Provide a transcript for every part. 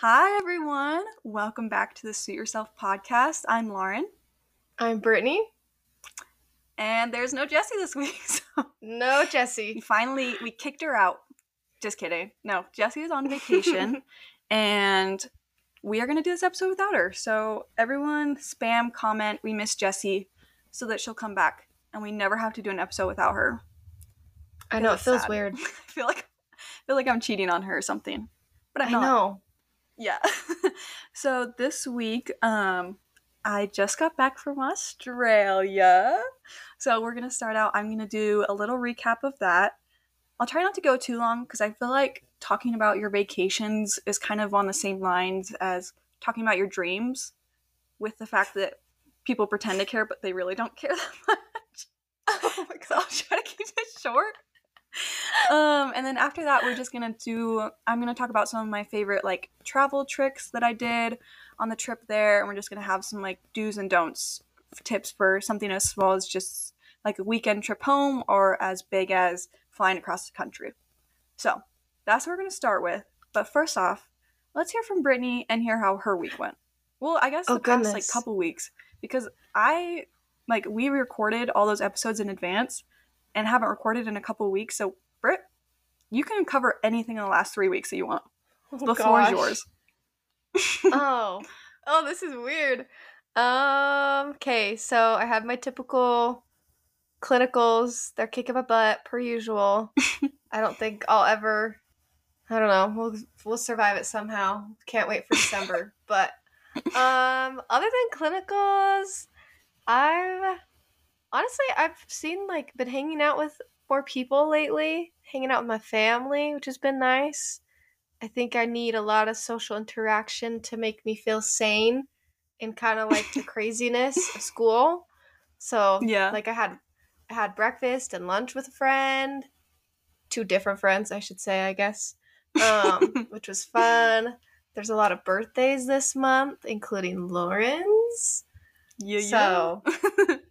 Hi, everyone. Welcome back to the Suit Yourself podcast. I'm Lauren, I'm Britni. and there's no Jessie this week. So No, we Jesse. finally we kicked her out. Just kidding. No, Jessie is on vacation, and we are going to do this episode without her. So everyone, spam comment we miss Jessie, so that she'll come back, and we never have to do an episode without her. I know it feels sad. weird. I feel like I feel like I'm cheating on her or something, but I'm I not. know. Yeah. so this week, um, I just got back from Australia. So we're gonna start out. I'm gonna do a little recap of that. I'll try not to go too long because I feel like talking about your vacations is kind of on the same lines as talking about your dreams, with the fact that people pretend to care but they really don't care that much. Oh my So I'll try to keep it short. Um, and then after that, we're just gonna do. I'm gonna talk about some of my favorite like travel tricks that I did on the trip there, and we're just gonna have some like do's and don'ts tips for something as small as just like a weekend trip home, or as big as flying across the country. So that's what we're gonna start with. But first off, let's hear from Britni and hear how her week went. Well, I guess Oh, the past like couple weeks because I like we recorded all those episodes in advance and haven't recorded in a couple weeks. So, Britt, you can cover anything in the last three weeks that you want. Oh, The floor is yours. oh. Oh, this is weird. Um, okay, so I have my typical clinicals. They're kicking my butt per usual. I don't think I'll ever I don't know. We'll we'll survive it somehow. Can't wait for December. but um other than clinicals, I've honestly I've seen like been hanging out with more people lately, hanging out with my family, which has been nice. I think I need a lot of social interaction to make me feel sane and kind of like the craziness of school. So Yeah. like I had I had breakfast and lunch with a friend, two different friends, I should say, I guess, um, which was fun. There's a lot of birthdays this month, including Lauren's. Yeah, So- yeah.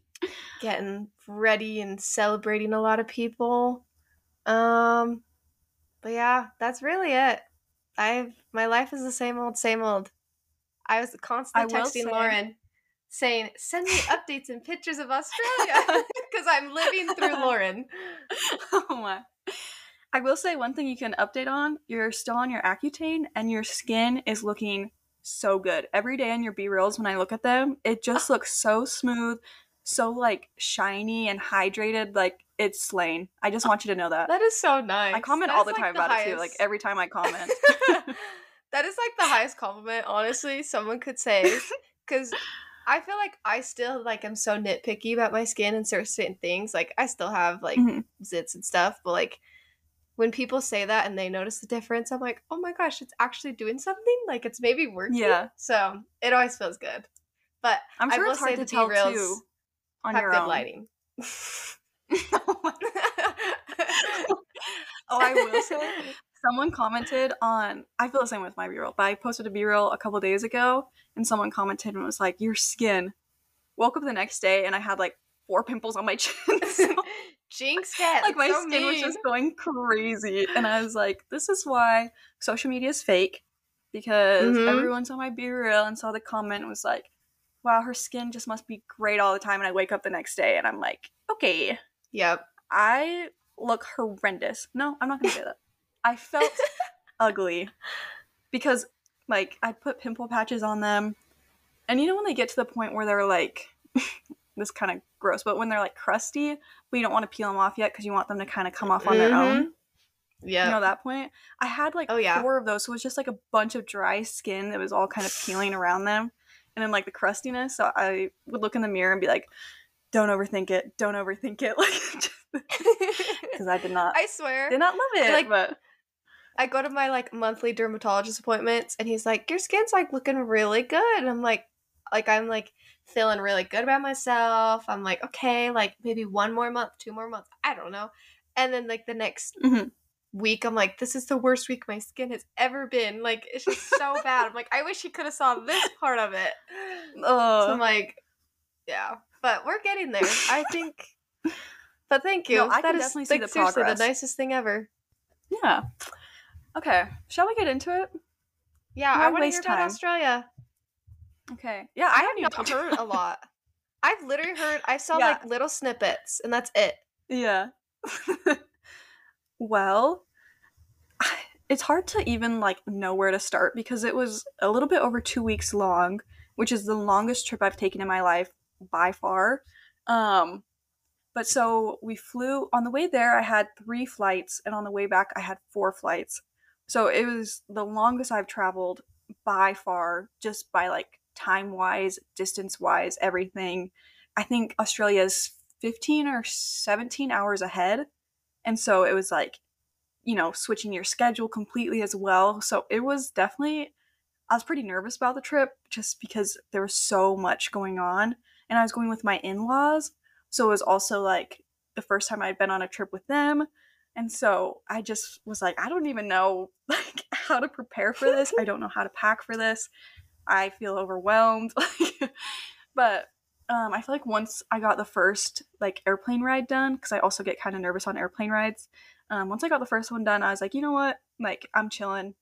Getting ready and celebrating a lot of people. Um, but yeah, that's really it. I've my life is the same old, same old. I was constantly I texting say- Lauren saying, "Send me updates and pictures of Australia," because I'm living through Lauren. oh my. I will say one thing you can update on. You're still on your Accutane, and your skin is looking so good. Every day in your BeReals, when I look at them, it just looks so smooth, so like shiny and hydrated. Like it's slain. I just want you to know that. That is so nice. I comment That all the like, time about it too. Like every time I comment. that is like the highest compliment, honestly, someone could say. Because I feel like I still like am so nitpicky about my skin and certain things. Like I still have like Mhm. zits and stuff, but like when people say that and they notice the difference, I'm like, oh my gosh, it's actually doing something. Like it's maybe working. Yeah. So it always feels good. But I'm sure it's hard to the tell BeReals too on have your good own. lighting. Oh, I will say, someone commented on. I feel the same with my B-roll, but I posted a B-roll a couple days ago, and someone commented and was like, "Your skin." Woke up the next day and I had like four pimples on my chin. So, Jinx it. like my so skin was just going crazy, and I was like, "This is why social media is fake," because Mhm. everyone saw my BeReal and saw the comment and was like, "Wow, her skin just must be great all the time." And I wake up the next day and I'm like, "Okay." Yep. I look horrendous. No, I'm not gonna say that. I felt ugly because, like, I put pimple patches on them, and you know when they get to the point where they're like, this kind of gross, but when they're like crusty, but you don't want to peel them off yet because you want them to kind of come off on their mm-hmm. own. Yeah. You know that point? I had like Oh, yeah. four of those, so it was just like a bunch of dry skin that was all kind of peeling around them, and then like the crustiness. So I would look in the mirror and be like, "Don't overthink it. Don't overthink it." Like, because I did not I swear. did not love it. Like, but I go to my like monthly dermatologist appointments and he's like, Your skin's like looking really good. And I'm like like I'm like feeling really good about myself. I'm like, okay, like maybe one more month, two more months. I don't know. And then like the next Mhm. Week, I'm like, this is the worst week my skin has ever been. Like it's just so bad. I'm like, I wish he could have saw this part of it. So oh, I'm like, yeah. But we're getting there. I think but thank you. No, I That can is, definitely see like, the seriously progress. the nicest thing ever. yeah. Okay, shall we get into it? Yeah, I want to hear about? Australia. Okay. Yeah, I I have haven't even heard a lot. I've literally heard. I saw Yeah. like little snippets, and that's it. Yeah. Well, it's hard to even like know where to start because it was a little bit over 2 weeks long, which is the longest trip I've taken in my life by far. Um but so we flew on the way there I had 3 flights and on the way back I had 4 flights. So it was the longest I've traveled by far just by like time-wise, distance-wise, everything. I think Australia's 15 or 17 hours ahead. And so it was like, you know, switching your schedule completely as well. So it was definitely, I was pretty nervous about the trip just because there was so much going on. And I was going with my in laws. So it was also like the first time I'd been on a trip with them. And so I just was like, I don't even know like how to prepare for this. I don't know how to pack for this. I feel overwhelmed. but um, I feel like once I got the first like airplane ride done, because I also get kind of nervous on airplane rides. Um, once I got the first one done, I was like, you know what? Like, I'm chilling.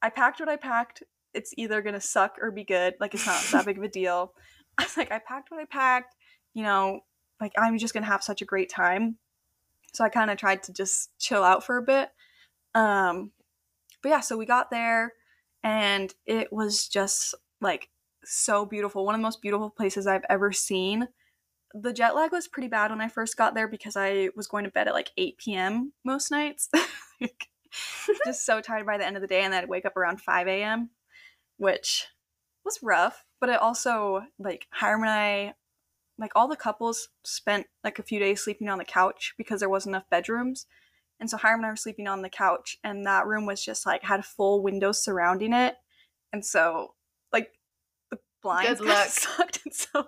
I packed what I packed. It's either gonna suck or be good. Like, it's not that big of a deal. I was like, I packed what I packed. You know, like I'm just gonna have such a great time. So I kind of tried to just chill out for a bit. Um, but yeah, so we got there, and it was just like so beautiful. One of the most beautiful places I've ever seen. The jet lag was pretty bad when I first got there because I was going to bed at like 8 p.m. most nights. Just so tired by the end of the day, and then I'd wake up around 5 a.m., which was rough. But it also, like, Hiram and I, like, all the couples spent like a few days sleeping on the couch because there wasn't enough bedrooms. And so Hiram and I were sleeping on the couch, and that room was just like had full windows surrounding it. And so, blinds Good luck. sucked. And so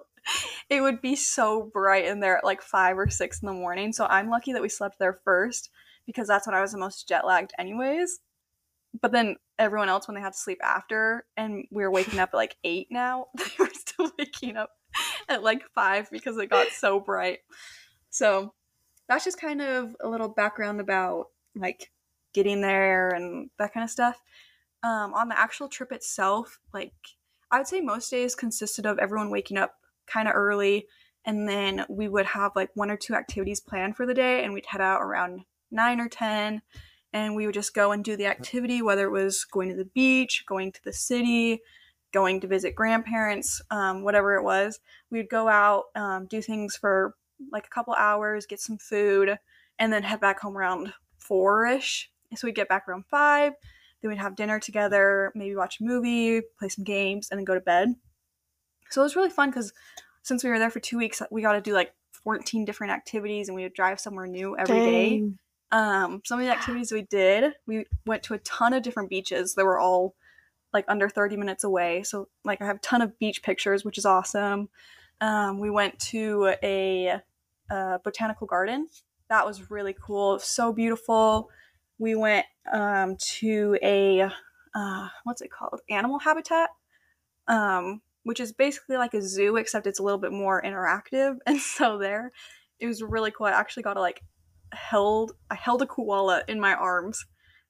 it would be so bright in there at like five or six in the morning. So I'm lucky that we slept there first because that's when I was the most jet lagged, anyways. But then everyone else, when they had to sleep after, and we were waking up at like eight now, they were still waking up at like five because it got so bright. So that's just kind of a little background about like getting there and that kind of stuff. Um, on the actual trip itself, like I would say most days consisted of everyone waking up kind of early, and then we would have like one or two activities planned for the day, and we'd head out around nine or ten, and we would just go and do the activity, whether it was going to the beach, going to the city, going to visit grandparents, um, whatever it was. We'd go out, um, do things for like a couple hours, get some food, and then head back home around four ish. So we'd get back around five. Then we'd have dinner together, maybe watch a movie, play some games, and then go to bed. So it was really fun because since we were there for two weeks, we got to do like 14 different activities and we would drive somewhere new every day. Dang. Um, some of the activities we did, we went to a ton of different beaches. They were all like under 30 minutes away. So like I have a ton of beach pictures, which is awesome. Um, we went to a, uh botanical garden. That was really cool. So beautiful. We went um, to a uh, what's it called? Animal habitat, um, which is basically like a zoo, except it's a little bit more interactive. And so there, it was really cool. I actually got to like held I held a koala in my arms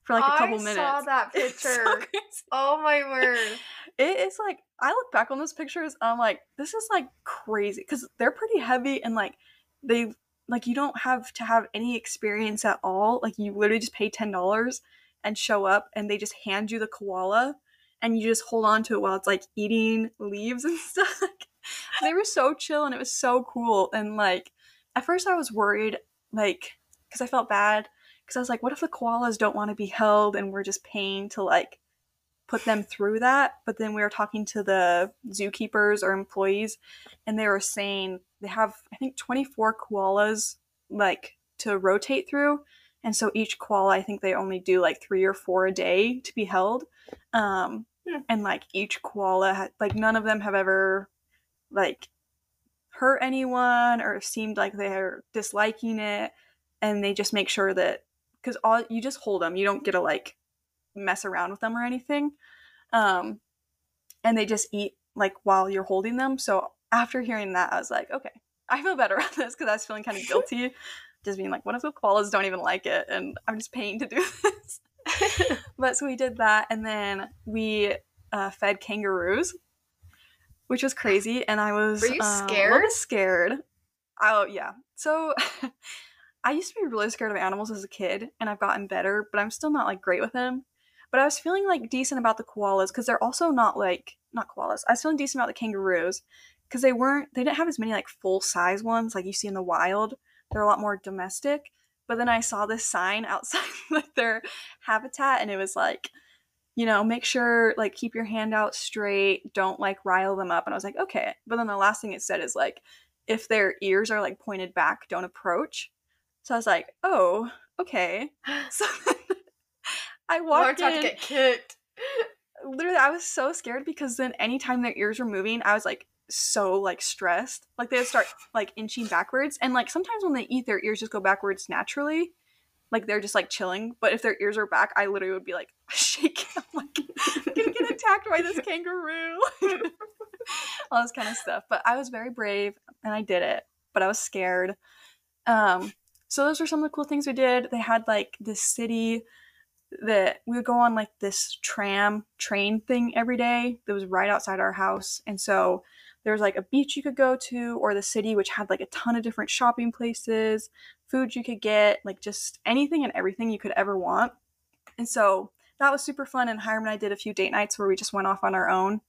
for like a couple I minutes. I saw that so picture. crazy. oh my word. It is like I look back on those pictures I'm like, this is like crazy because they're pretty heavy and like they like you don't have to have any experience at all. Like you literally just pay ten dollars and show up and they just hand you the koala and you just hold on to it while it's like eating leaves and stuff. They were so chill and it was so cool and like at first I was worried like because I felt bad because I was like, what if the koalas don't want to be held and we're just paying to like put them through that? But then we were talking to the zookeepers or employees, and they were saying they have I think 24 koalas like to rotate through, and so each koala I think they only do like three or four a day to be held, um, and like each koala ha- like none of them have ever like hurt anyone or seemed like they're disliking it. And they just make sure that because all you just hold them. You don't get to like mess around with them or anything. Um and they just eat like while you're holding them. So after hearing that i was like okay i feel better on this because i was feeling kind of guilty just being like what if the koalas don't even like it and i'm just paying to do this but so we did that and then we uh, fed kangaroos, which was crazy. And I was Were you um, a scared? scared. Oh yeah. So I used to be really scared of animals as a kid, and I've gotten better, but I'm still not like great with them. But I was feeling like decent about the koalas because they're also not like not koalas. I was feeling decent about the kangaroos because they weren't they didn't have as many like full size ones like you see in the wild. They're a lot more domestic. But then I saw this sign outside like their habitat, and it was like, you know, make sure like keep your hand out straight, don't like rile them up. And I was like, okay. But then the last thing it said is like, if their ears are like pointed back, don't approach. So I was like, oh, okay. So I walked about to in. get kicked. Literally, I was so scared because then anytime their ears were moving, I was like so like stressed. Like they start like inching backwards, and like sometimes when they eat, their ears just go backwards naturally. Like they're just like chilling. But if their ears are back, I literally would be like shaking. I'm like, I'm gonna get attacked by this kangaroo. All this kind of stuff. But I was very brave and I did it. But I was scared. Um, so those were some of the cool things we did. They had like this city that we would go on like this tram train thing every day that was right outside our house. And so there was like a beach you could go to or the city which had like a ton of different shopping places, food you could get, like just anything and everything you could ever want. And so that was super fun and Hiram and I did a few date nights where we just went off on our own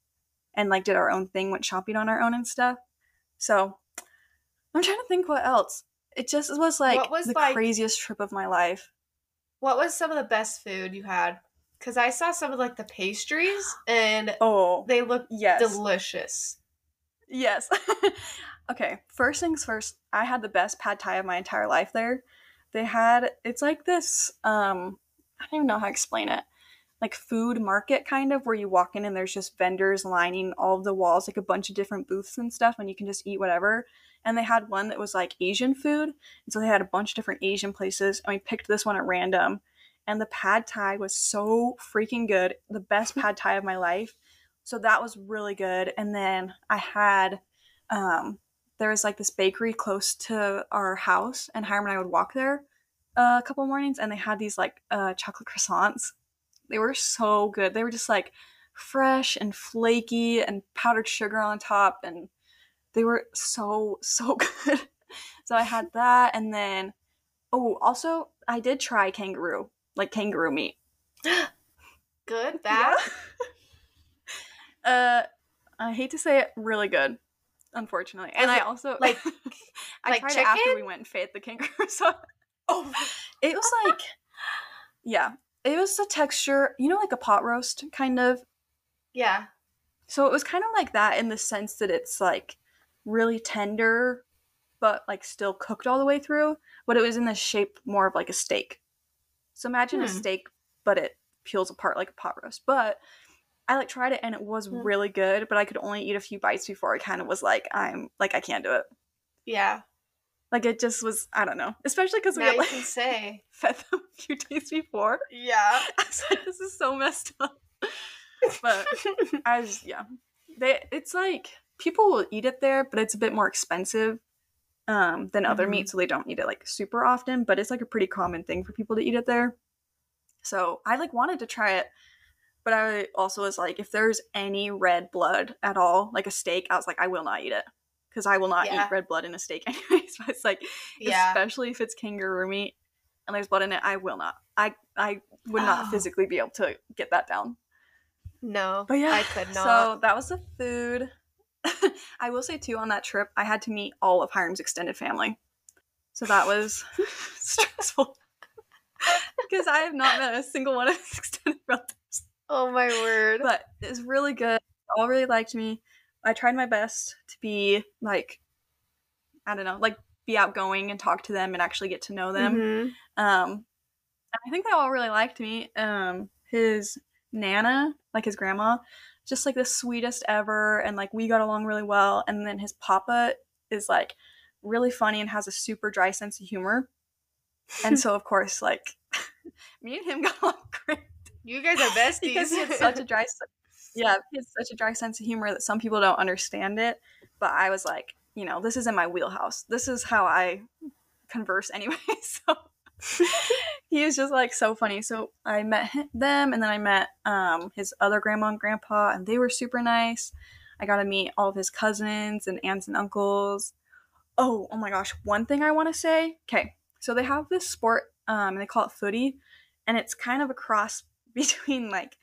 and like did our own thing, went shopping on our own and stuff. So I'm trying to think what else. It just was like What was, the like- craziest trip of my life. What was some of the best food you had? Because I saw some of like the pastries and Oh, they looked yes. delicious. Yes. okay, first things first, I had the best pad thai of my entire life there. They had it's like this um I don't even know how to explain it. Like food market kind of where you walk in and there's just vendors lining all of the walls, like a bunch of different booths and stuff, and you can just eat whatever. And they had one that was like Asian food. And so they had a bunch of different Asian places. And we picked this one at random. And the pad thai was so freaking good. The best pad thai of my life. So that was really good. And then I had um there was like this bakery close to our house and Hiram and I would walk there uh, a couple mornings and they had these like uh chocolate croissants. They were so good. They were just like fresh and flaky and powdered sugar on top and they were so so good. so I had that and then oh also I did try kangaroo, like kangaroo meat. Good, bad. uh, I hate to say it, really good. Unfortunately, and I also like- I like tried it after we went and fed the kangaroo. So Oh, it was like, yeah, it was the texture, you know, like a pot roast kind of. yeah. So it was kind of like that in the sense that it's like really tender, but like still cooked all the way through. But it was in the shape more of like a steak. So imagine a Hmm. steak, but it peels apart like a pot roast. But I like tried it and it was Hmm. really good, but I could only eat a few bites before I kind of was like, I'm like I can't do it. Yeah. Like it just was, I don't know. Especially because we had like can say. fed them a few days before. Yeah. I was like, this is so messed up. But I was yeah. They it's like people will eat it there, but it's a bit more expensive um than other Mhm. meat, so they don't eat it like super often, but it's like a pretty common thing for people to eat it there. So I like wanted to try it, but I also was like, if there's any red blood at all, like a steak, I was like, I will not eat it. Because I will not Yeah. eat red blood in a steak anyways. But it's like yeah. especially if it's kangaroo meat and there's blood in it, I will not. I I would not Oh. physically be able to get that down. No. But yeah, I could not. So that was the food. I will say too on that trip, I had to meet all of Hiram's extended family. So that was stressful. because I have not met a single one of his extended relatives. Oh my word. But it was really good. All really liked me. I tried my best to be like I don't know, like be outgoing and talk to them and actually get to know them. Mhm. Um, I think they all really liked me. Um, his nana, like his grandma, just like the sweetest ever, and like we got along really well. And then his papa is like really funny and has a super dry sense of humor. And so, of course, like me and him got along great You guys are besties. because he has such a dry, yeah, he has such a dry sense of humor that some people don't understand it. But I was like, you know, this is in my wheelhouse. This is how I converse anyway. So he was just like so funny. So I met him, them, and then I met um, his other grandma and grandpa, and they were super nice. I got to meet all of his cousins and aunts and uncles. Oh, oh my gosh! One thing I want to say. Okay, so they have this sport, um, and they call it footy, and it's kind of a cross between like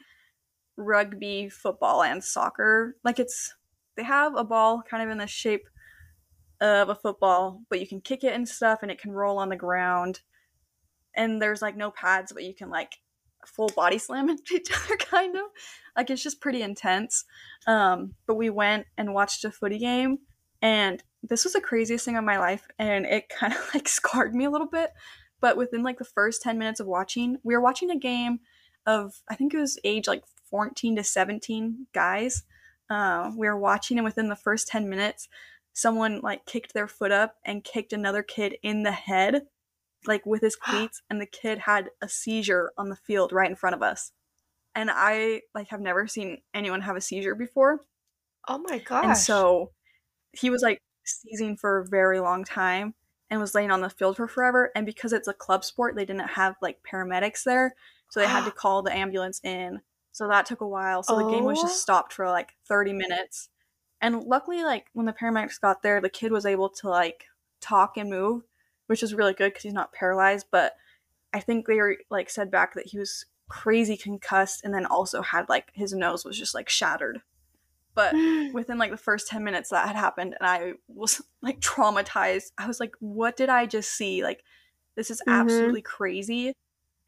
rugby, football, and soccer. Like it's they have a ball kind of in the shape of a football, but you can kick it and stuff, and it can roll on the ground. And there's like no pads, but you can like full body slam into each other, kind of. Like it's just pretty intense. Um, but we went and watched a footy game, and this was the craziest thing of my life, and it kind of like scarred me a little bit. But within like the first 10 minutes of watching, we were watching a game of, I think it was age like 14 to 17 guys. Uh, we were watching, and within the first 10 minutes, someone like kicked their foot up and kicked another kid in the head, like with his cleats, and the kid had a seizure on the field right in front of us. And I like have never seen anyone have a seizure before. Oh my gosh. And so he was like seizing for a very long time and was laying on the field for forever. And because it's a club sport, they didn't have like paramedics there. So they had to call the ambulance in. So that took a while. So the game was Oh. just stopped for like 30 minutes. And luckily, like when the paramedics got there, the kid was able to like talk and move, which is really good because he's not paralyzed. But I think they were like said back that he was crazy concussed and then also had like his nose was just like shattered. But within like the first 10 minutes that had happened and i was like traumatized i was like what did i just see like this is Mhm. absolutely crazy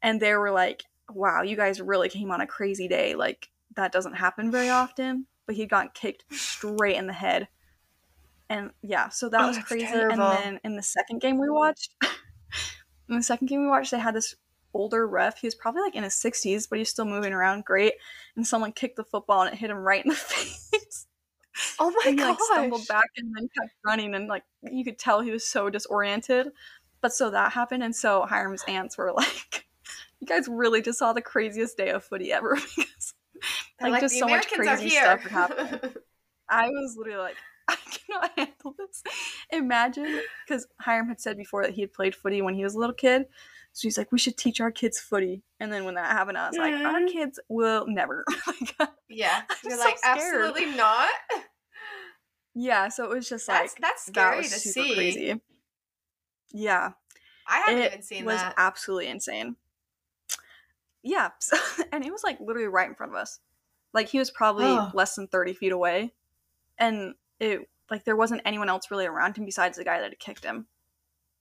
and they were like wow you guys really came on a crazy day. Like that doesn't happen very often but he got kicked straight in the head. And yeah so that Oh, was crazy. Terrible. and then in the second game we watched in the second game we watched they had this older ref. He was probably like in his 60s but he's still moving around great. And someone kicked the football and it hit him right in the face. Oh my and he like gosh. stumbled back and then kept running. And like you could tell he was so disoriented. But so that happened. And so hiram's aunts were like you guys really just saw the craziest day of footy ever because They're like, just so much Americans are crazy stuff happened. i was literally like i cannot handle this imagine because hiram had said before that he had played footy when he was a little kid so he's like we should teach our kids footy and then when that happened i was like our Mhm. kids will never Like, yeah. I'm You're so like, scared. absolutely not. yeah so it was just like That's that's that scary was to see. crazy yeah I haven't it even seen was that. absolutely insane. Yeah, so, and it was like literally right in front of us. Like he was probably Oh. less than thirty feet away, and it like there wasn't anyone else really around him besides the guy that had kicked him.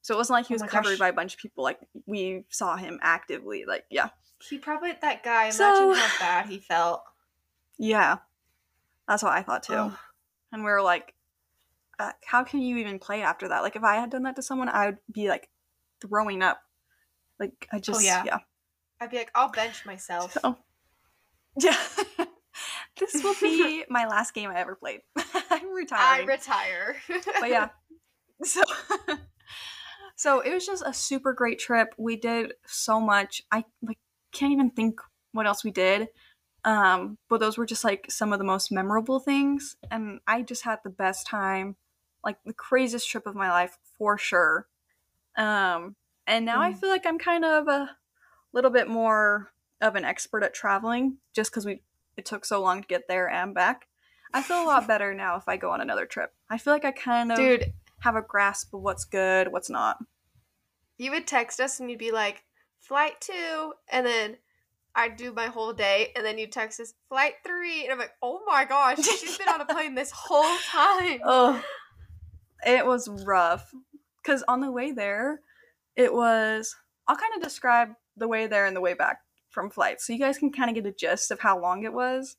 So it wasn't like he Oh was my covered gosh. by a bunch of people. Like we saw him actively. Like yeah, He probably that guy. Imagine So- how bad he felt. yeah, that's what I thought too. Ugh. And we were like, uh, how can you even play after that? Like if I had done that to someone, I would be like throwing up. Like I just yeah. yeah. I'd be like, I'll bench myself. So, yeah. this will be my last game I ever played. I'm retiring. I retire. but yeah. So So it was just a super great trip. We did so much. I like can't even think what else we did. Um, but those were just like some of the most memorable things and I just had the best time. Like the craziest trip of my life for sure. Um, and now I Mm. feel like I'm kind of a little bit more of an expert at traveling just because we it took so long to get there and back. I feel a lot better now if I go on another trip. I feel like I kind of Dude, have a grasp of what's good, what's not. you would text us and you'd be like, flight two, and then I'd do my whole day, and then you'd text us, flight three, and I'm like, oh my gosh, she's been on a plane this whole time. Oh, it was rough. Because on the way there, it was. I'll kind of describe the way there and the way back from flight. so you guys can kind of get a gist of how long it was.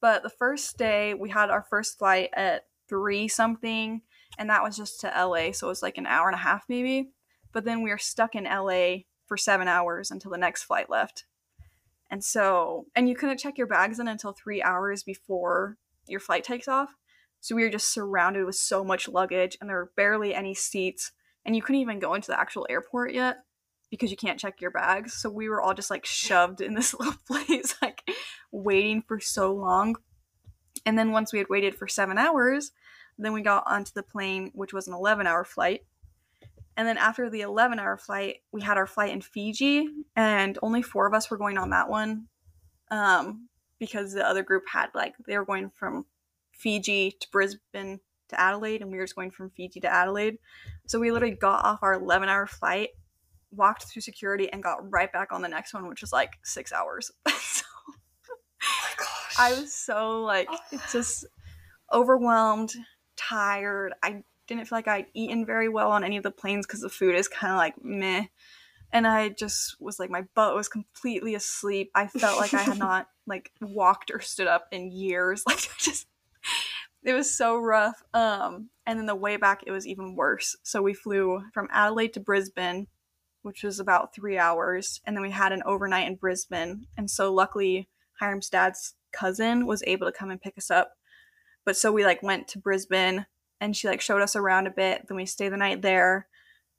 But the first day, we had our first flight at three something, and that was just to LA, so it was like an hour and a half maybe. But then we were stuck in LA for seven hours until the next flight left. And so, and you couldn't check your bags in until three hours before your flight takes off. So we were just surrounded with so much luggage, and there were barely any seats, and you couldn't even go into the actual airport yet because you can't check your bags. So we were all just like shoved in this little place, like waiting for so long. And then once we had waited for seven hours, then we got onto the plane, which was an 11 hour flight. And then after the 11 hour flight, we had our flight in Fiji, and only four of us were going on that one um, because the other group had, like, they were going from Fiji to Brisbane to Adelaide, and we were just going from Fiji to Adelaide. So we literally got off our 11 hour flight, walked through security, and got right back on the next one, which was like six hours. so I was so like, it's just overwhelmed, tired. I didn't feel like I'd eaten very well on any of the planes because the food is kind of like meh. And I just was like, my butt was completely asleep. I felt like I had not like walked or stood up in years. Like, I just, it was so rough. Um, and then the way back, it was even worse. So we flew from Adelaide to Brisbane, which was about three hours. And then we had an overnight in Brisbane. And so luckily, Hiram's dad's cousin was able to come and pick us up. But so we like went to Brisbane and she like showed us around a bit. Then we stayed the night there.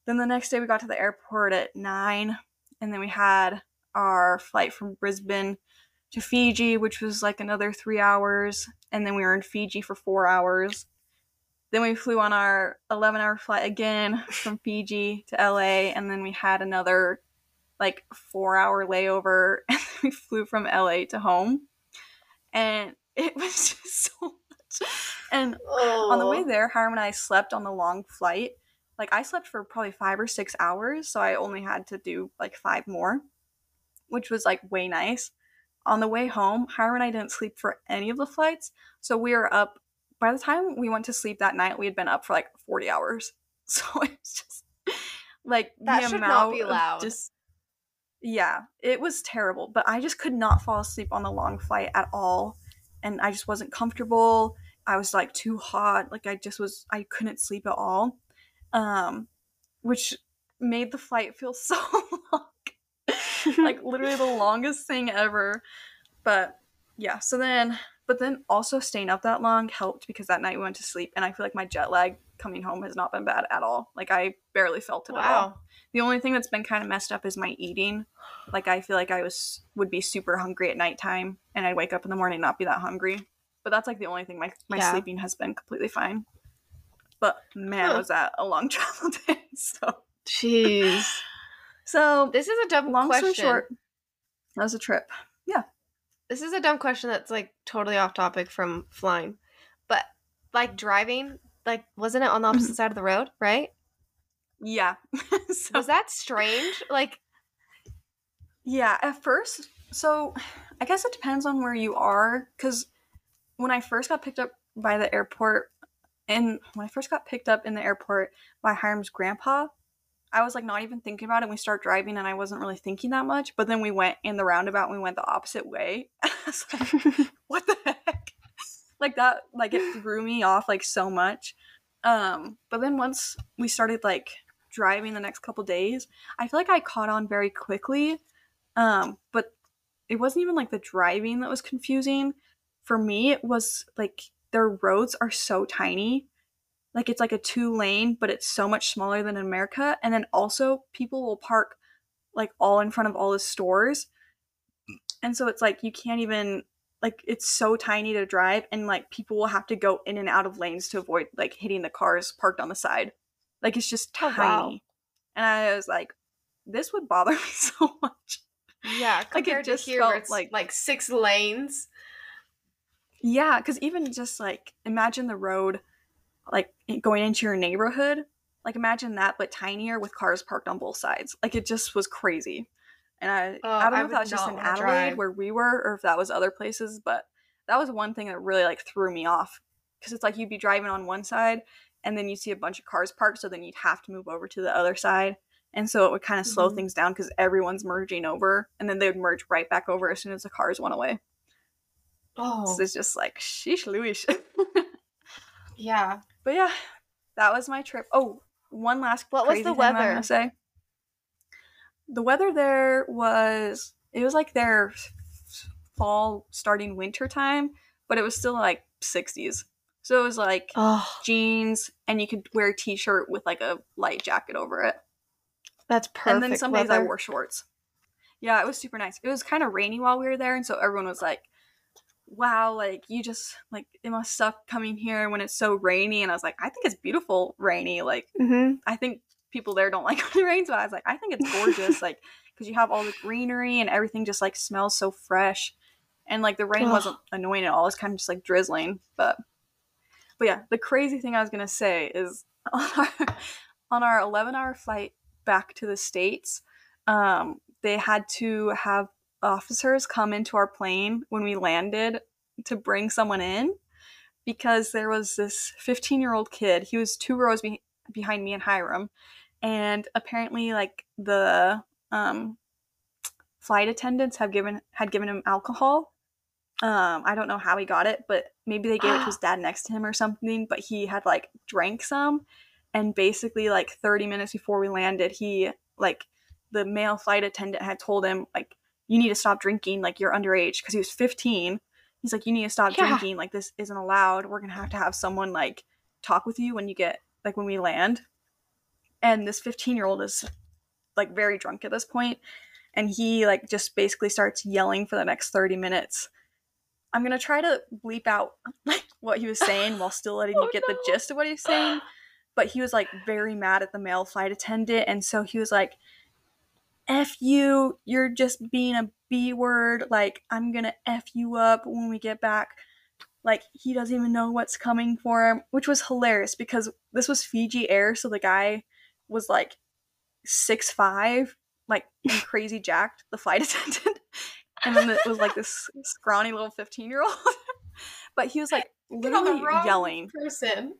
Then the next day we got to the airport at nine, and then we had our flight from Brisbane to Fiji, which was like another three hours, and then we were in Fiji for four hours. Then we flew on our 11 hour flight again from Fiji to LA, and then we had another like four hour layover, and we flew from LA to home. And it was just so much. And oh. on the way oh. there, Hiram and I slept on the long flight. Like I slept for probably five or six hours, so I only had to do like five more, which was like way nice. On the way home, Hiram and I didn't sleep for any of the flights, so we were up. By the time we went to sleep that night, we had been up for like forty hours. So it's just like that should not be loud. Just yeah, it was terrible. But I just could not fall asleep on the long flight at all, and I just wasn't comfortable. I was like too hot. Like I just was I couldn't sleep at all. Um which made the flight feel so long. like literally the longest thing ever. But yeah, so then but then also staying up that long helped because that night we went to sleep and I feel like my jet lag coming home has not been bad at all. Like I barely felt it wow. at all. The only thing that's been kind of messed up is my eating. Like I feel like I was would be super hungry at nighttime and I'd wake up in the morning not be that hungry. But that's like the only thing. My my yeah. sleeping has been completely fine. But man, huh. was that a long travel day? So jeez. So this is a double long question. Story short, that was a trip. Yeah. This is a dumb question that's like totally off topic from flying, but like driving, like wasn't it on the mm-hmm. opposite side of the road, right? Yeah. so, was that strange? Like, yeah, at first. So I guess it depends on where you are, because when I first got picked up by the airport, and when I first got picked up in the airport by Hiram's grandpa, I was like not even thinking about it. We start driving and I wasn't really thinking that much. But then we went in the roundabout and we went the opposite way. like, what the heck? like that, like it threw me off like so much. Um, but then once we started like driving the next couple days, I feel like I caught on very quickly. Um, but it wasn't even like the driving that was confusing for me it was like their roads are so tiny like it's like a two lane but it's so much smaller than in america and then also people will park like all in front of all the stores. And so it's like you can't even like it's so tiny to drive and like people will have to go in and out of lanes to avoid like hitting the cars parked on the side. Like it's just tiny oh, wow. and i was like this would bother me so much. Yeah compared like it just to here felt like like six lanes. Yeah, because even just like imagine the road, like going into your neighborhood. Like imagine that, but tinier with cars parked on both sides. Like it just was crazy. And I, oh, I don't know I if that was just in Adelaide drive. where we were, or if that was other places, but that was one thing that really like threw me off. Because it's like you'd be driving on one side, and then you see a bunch of cars parked, so then you'd have to move over to the other side. And so it would kind of slow mm-hmm. things down because everyone's merging over, and then they would merge right back over as soon as the cars went away. Oh. So it's just like, sheesh Louis. yeah. But yeah, that was my trip. Oh, one last What was the weather? I'm say. The weather there was it was like their fall starting winter time, but it was still like 60s. So it was like oh. jeans and you could wear a t-shirt with like a light jacket over it. That's perfect. And then some days I wore shorts. Yeah, it was super nice. It was kind of rainy while we were there, and so everyone was like, wow, like you just like it must suck coming here when it's so rainy. And I was like, I think it's beautiful rainy. Like mm-hmm. I think people there don't like when it rains, but I was like, I think it's gorgeous, like because you have all the greenery and everything just like smells so fresh, and like the rain Ugh. wasn't annoying at all. It's kind of just like drizzling, but but yeah, the crazy thing I was gonna say is on our on our 11 hour flight back to the states, um, they had to have officers come into our plane when we landed to bring someone in because there was this 15 year old kid. He was two rows be- behind me and Hiram, and apparently, like the um, flight attendants have given had given him alcohol. Um, I don't know how he got it, but maybe they gave it to his dad next to him or something. But he had like drank some, and basically, like 30 minutes before we landed, he like the male flight attendant had told him like you need to stop drinking like you're underage because he was 15 he's like you need to stop Yeah. drinking like this isn't allowed we're gonna have to have someone like talk with you when you get like when we land and this 15 year old is like very drunk at this point and he like just basically starts yelling for the next 30 minutes i'm gonna try to bleep out like what he was saying while still letting you Oh, get no. the gist of what he was saying but he was like very mad at the male flight attendant and so he was like F you, you're just being a B word. Like, I'm gonna F you up when we get back. Like, he doesn't even know what's coming for him, which was hilarious because this was Fiji Air, so the guy was like six five, like crazy jacked, the flight attendant. And then it was like this scrawny little 15 year old. but he was like Get on the literally yelling. person.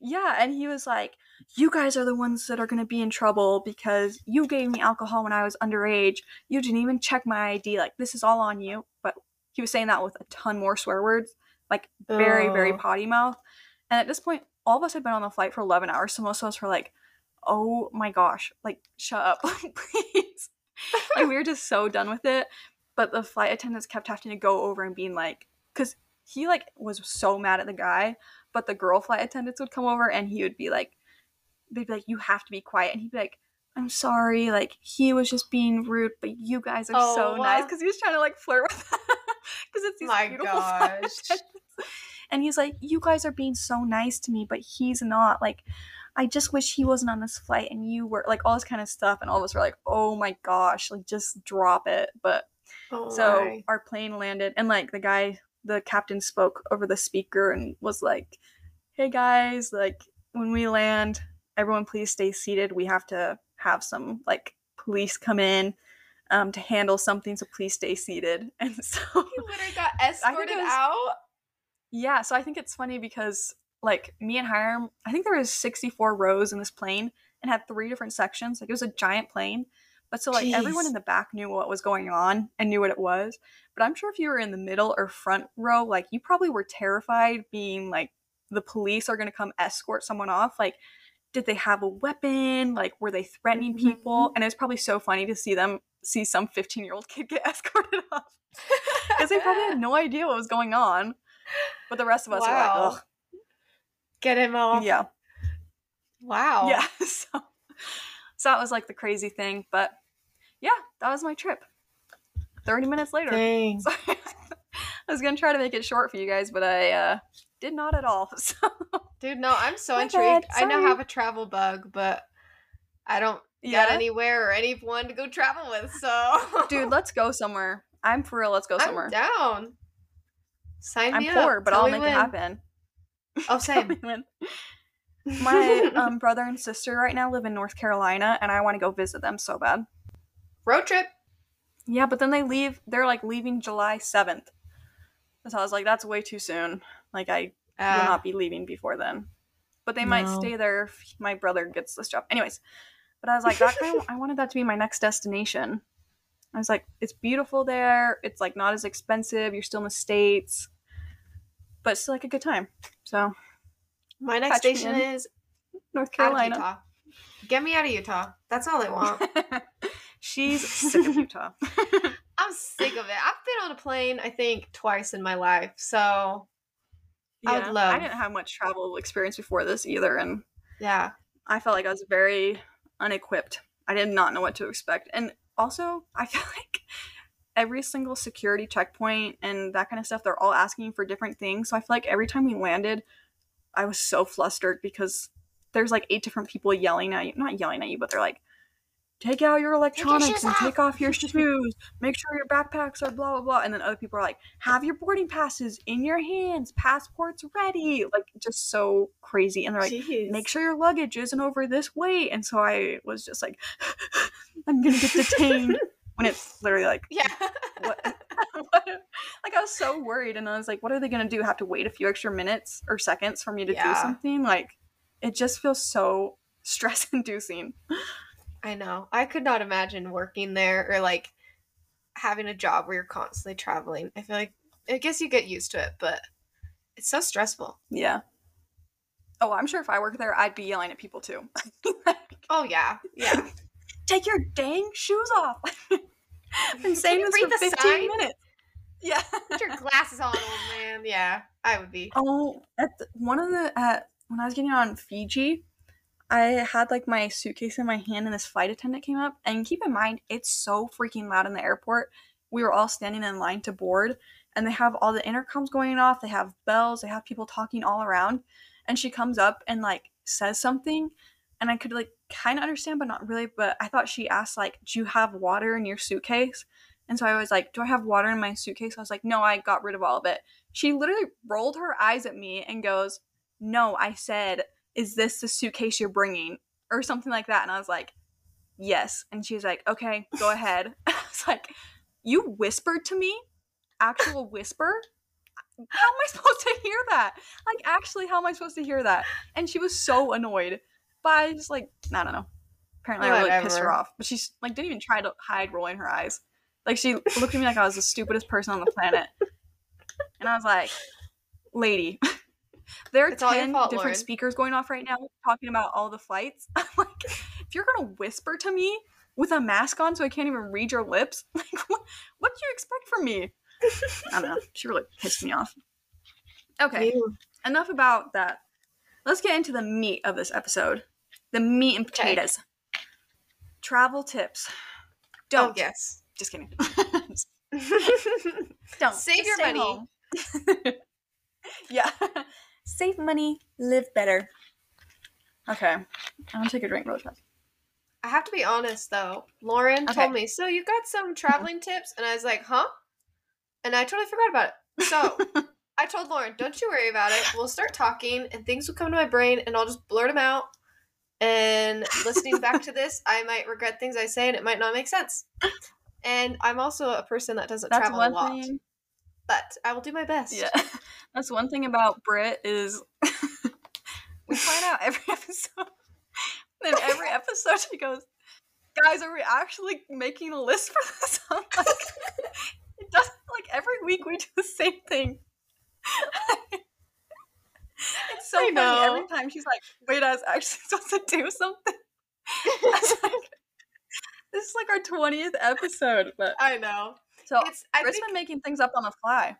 Yeah, and he was like, You guys are the ones that are gonna be in trouble because you gave me alcohol when I was underage. You didn't even check my ID. Like, this is all on you. But he was saying that with a ton more swear words, like very, very potty mouth. And at this point, all of us had been on the flight for 11 hours, so most of us were like, Oh my gosh, like, shut up, please. like, we were just so done with it. But the flight attendants kept having to go over and being like, because he like was so mad at the guy but the girl flight attendants would come over and he would be like they'd be like you have to be quiet and he'd be like i'm sorry like he was just being rude but you guys are so Oh. nice uh. because he was trying to like flirt with because it's these My beautiful flight gosh. attendants. and he's like you guys are being so nice to me but he's not like i just wish he wasn't on this flight and you were like all this kind of stuff and all of us were like oh my gosh like just drop it but Oh so my. our plane landed, and like the guy, the captain spoke over the speaker and was like, "Hey guys, like when we land, everyone please stay seated. We have to have some like police come in um, to handle something, so please stay seated." And so He literally got escorted was- out. yeah, so I think it's funny because like me and Hiram, I think there was 64 rows in this plane and had three different sections. Like it was a giant plane. But so like everyone in the back knew what was going on and knew what it was. But I'm sure if you were in the middle or front row, like you probably were terrified being like the police are going to come escort someone off. Like did they have a weapon? Like were they threatening people? Mm-hmm. And it was probably so funny to see them see some 15-year-old kid get escorted off because they probably had no idea what was going on. But the rest of us were like, Wow. ugh. Get him off. Yeah. Wow. Yeah. So, so that was like the crazy thing. But yeah, that was my trip. 30 minutes later. Dang. Sorry. I was going to try to make it short for you guys, but I uh, did not at all. So, Dude, no, I'm so My intrigued. I now have a travel bug, but I don't yeah. got anywhere or anyone to go travel with, so Dude, let's go somewhere. I'm for real. Let's go I'm somewhere. down. Sign me. I'm me poor, up. but Tell I'll make when. it happen. Oh, same. My um, brother and sister right now live in North Carolina, and I want to go visit them so bad. Road trip. Yeah, but then they leave. They're like leaving July seventh. So I was like, that's way too soon. Like I will Uh, not be leaving before then. But they might stay there if my brother gets this job. Anyways, but I was like, that kind of, I wanted that to be my next destination. I was like, it's beautiful there. It's like not as expensive. You're still in the states, but still like a good time. So my next Catch station is North Carolina. Get me out of Utah. That's all I want. She's sick of Utah. I'm sick of it. I've been on a plane, I think, twice in my life. So I would love. I didn't have much travel experience before this either, and yeah. I felt like I was very unequipped. I did not know what to expect. And also, I feel like every single security checkpoint and that kind of stuff, they're all asking for different things. So I feel like every time we landed, I was so flustered because there's like eight different people yelling at you, not yelling at you, but they're like, take out your electronics and off." take off your shoes. Make sure your backpacks are blah blah blah. And then other people are like, have your boarding passes in your hands, passports ready. Like just so crazy. And they're like, Jeez. make sure your luggage isn't over this weight. And so I was just like, I'm gonna get detained. when it's literally like, Yeah. what? what? Like I was so worried, and I was like, what are they gonna do? Have to wait a few extra minutes or seconds for me to do something? Like, it just feels so stress inducing. I know. I could not imagine working there or like having a job where you're constantly traveling. I feel like I guess you get used to it, but it's so stressful. Yeah. Oh, I'm sure if I worked there, I'd be yelling at people too. Oh yeah. Yeah. Take your dang shoes off. I've been saying this for 15 sign? minutes. Yeah. Put your glasses on, old man. Yeah, I would be. Oh, at the, one of the at when I was getting on Fiji, I had like my suitcase in my hand, and this flight attendant came up. And keep in mind, it's so freaking loud in the airport. We were all standing in line to board, and they have all the intercoms going off. They have bells. They have people talking all around. And she comes up and like says something, and I could like kind of understand, but not really. But I thought she asked like, "Do you have water in your suitcase?" And so I was like, "Do I have water in my suitcase?" I was like, "No, I got rid of all of it." She literally rolled her eyes at me and goes, No, I said, Is this the suitcase you're bringing? Or something like that. And I was like, Yes. And she was like, Okay, go ahead. I was like, You whispered to me? Actual whisper? How am I supposed to hear that? Like, actually, how am I supposed to hear that? And she was so annoyed. But I just, like, I don't know. Apparently, I really pissed her off. But she's, like, didn't even try to hide rolling her eyes. Like, she looked at me like I was the stupidest person on the planet. And I was like, lady, there are It's 10 fault, different Lauren. speakers going off right now talking about all the flights. I'm like, if you're going to whisper to me with a mask on so I can't even read your lips, like, what, what do you expect from me? I don't know. She really pissed me off. Okay, Ew. enough about that. Let's get into the meat of this episode the meat and Okay. potatoes. Travel tips. Oh Don't. yes. Just kidding. Don't. Save Just your money. yeah. Save money, live better. Okay. I'm gonna take a drink really fast. I have to be honest though. Lauren Okay. told me, so you got some uh-huh. traveling tips? And I was like, huh? And I totally forgot about it. So I told Lauren, don't you worry about it. We'll start talking and things will come to my brain and I'll just blurt them out. And listening back to this, I might regret things I say and it might not make sense. And I'm also a person that doesn't That's travel one a lot. thing. But I will do my best. Yeah. That's one thing about Brit is we find out every episode. And every episode she goes, Guys, are we actually making a list for this? I'm like, it doesn't like every week we do the same thing. it's so I funny. know. Every time she's like, wait, I was actually supposed to do something. Like, this is like our 20th episode, but I know. So It's I Brit's think been making things up on the fly.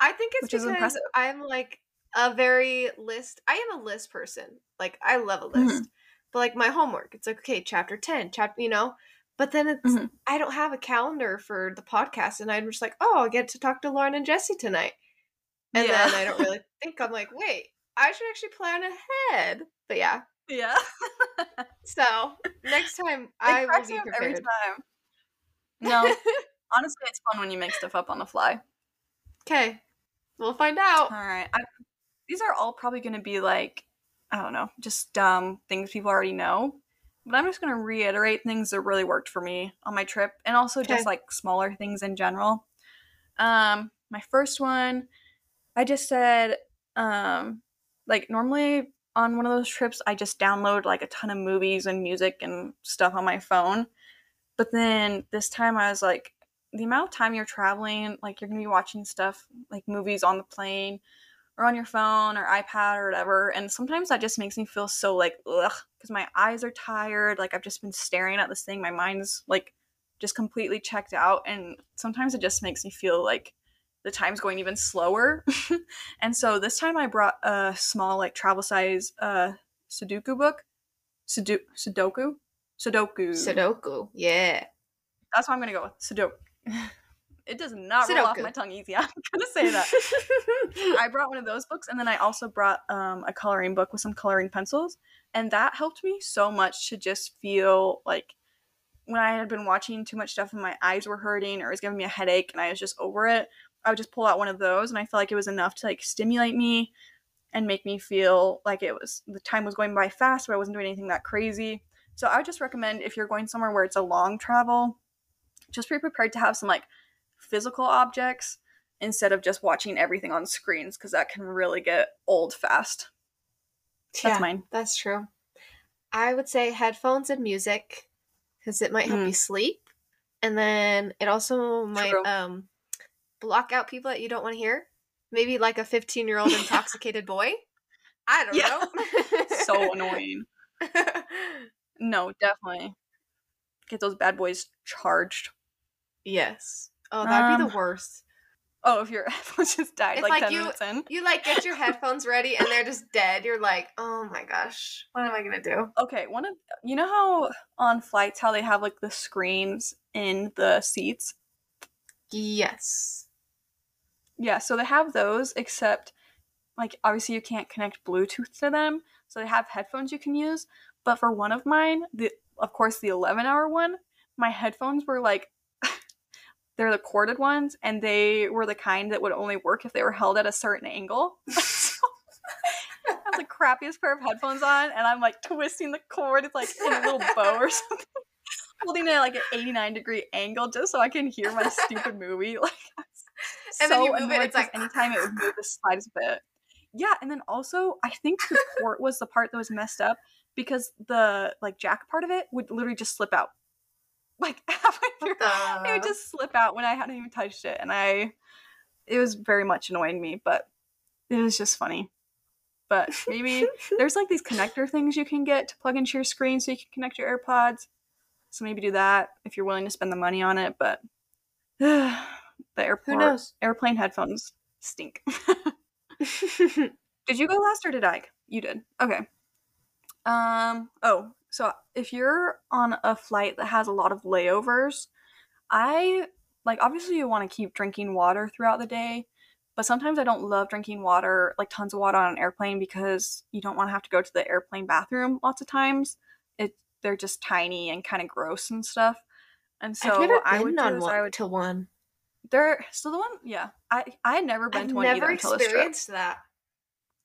I think it's because impressive. I'm like a very list. I am a list person. Like I love a Mm-hmm. list. But like my homework, it's like okay, chapter ten, chapter, you know. But then it's Mhm. I don't have a calendar for the podcast, and I'm just like, oh, I'll get to talk to Lauren and Jesse tonight. And Yeah. then I don't really think. I'm like, wait, I should actually plan ahead. But yeah. Yeah. So next time It I will be up every prepared. time. No, honestly, it's fun when you make stuff up on the fly. Okay, we'll find out. All right. I, these are all probably going to be like, I don't know, just um, things people already know. But I'm just going to reiterate things that really worked for me on my trip and also Okay. just like smaller things in general. Um, my first one, I just said, um, like, normally on one of those trips, I just download like a ton of movies and music and stuff on my phone. But then this time I was like, the amount of time you're traveling, like you're gonna be watching stuff like movies on the plane or on your phone or iPad or whatever, and sometimes that just makes me feel so like ugh because my eyes are tired. Like I've just been staring at this thing, my mind's like just completely checked out, and sometimes it just makes me feel like the time's going even slower. and so this time I brought a small like travel size uh Sudoku book, Sudo- Sudoku, Sudoku. Sudoku. Yeah. That's what I'm gonna go with. Sudoku. It does not roll off my tongue easy. I'm gonna say that. I brought one of those books, and then I also brought um, a coloring book with some coloring pencils. And that helped me so much to just feel like when I had been watching too much stuff and my eyes were hurting or it was giving me a headache and I was just over it, I would just pull out one of those and I felt like it was enough to like stimulate me and make me feel like it was the time was going by fast, but I wasn't doing anything that crazy. So I would just recommend if you're going somewhere where it's a long travel, just be prepared to have some like physical objects instead of just watching everything on screens because that can really get old fast. That's yeah, mine. That's true. I would say headphones and music because it might help Mm. you sleep, and then it also might True. um block out people that you don't want to hear. Maybe like a 15 year old intoxicated boy. I don't Yeah. know. so annoying. No, definitely. Get those bad boys charged. Yes. Oh, that'd be Um, the worst. Oh, if your headphones just died If, like, like, 10 you- minutes in. You like get your headphones ready and they're just dead. You're like, oh my gosh, what am I gonna do? Okay, one of you know how on flights how they have like the screens in the seats? Yes. Yeah, so they have those except like obviously you can't connect Bluetooth to them. So they have headphones you can use, but for one of mine, the of course the 11-hour one, my headphones were like they're the corded ones and they were the kind that would only work if they were held at a certain angle. so I have the crappiest pair of headphones on and I'm like twisting the cord it's like in a little bow or something. Holding it at like an 89 degree angle just so I can hear my stupid movie. Like And then you move it, it's like- anytime it would move the slightest bit. Yeah, and then also I think the port was the part that was messed up because the like jack part of it would literally just slip out. Like halfway through it would just slip out when I hadn't even touched it, and I, it was very much annoying me, but it was just funny. But maybe there's like these connector things you can get to plug into your screen so you can connect your AirPods. So maybe do that if you're willing to spend the money on it. But the airport airplane headphones stink. Did you go last or did I? You did. Okay. Um. Oh, so if you're on a flight that has a lot of layovers, I like obviously you want to keep drinking water throughout the day, but sometimes I don't love drinking water, like tons of water on an airplane because you don't want to have to go to the airplane bathroom lots of times. It they're just tiny and kind of gross and stuff. And so I've never I would do on one I would to one. they're still the one yeah I I had never been I've to one never either until this trip experienced that.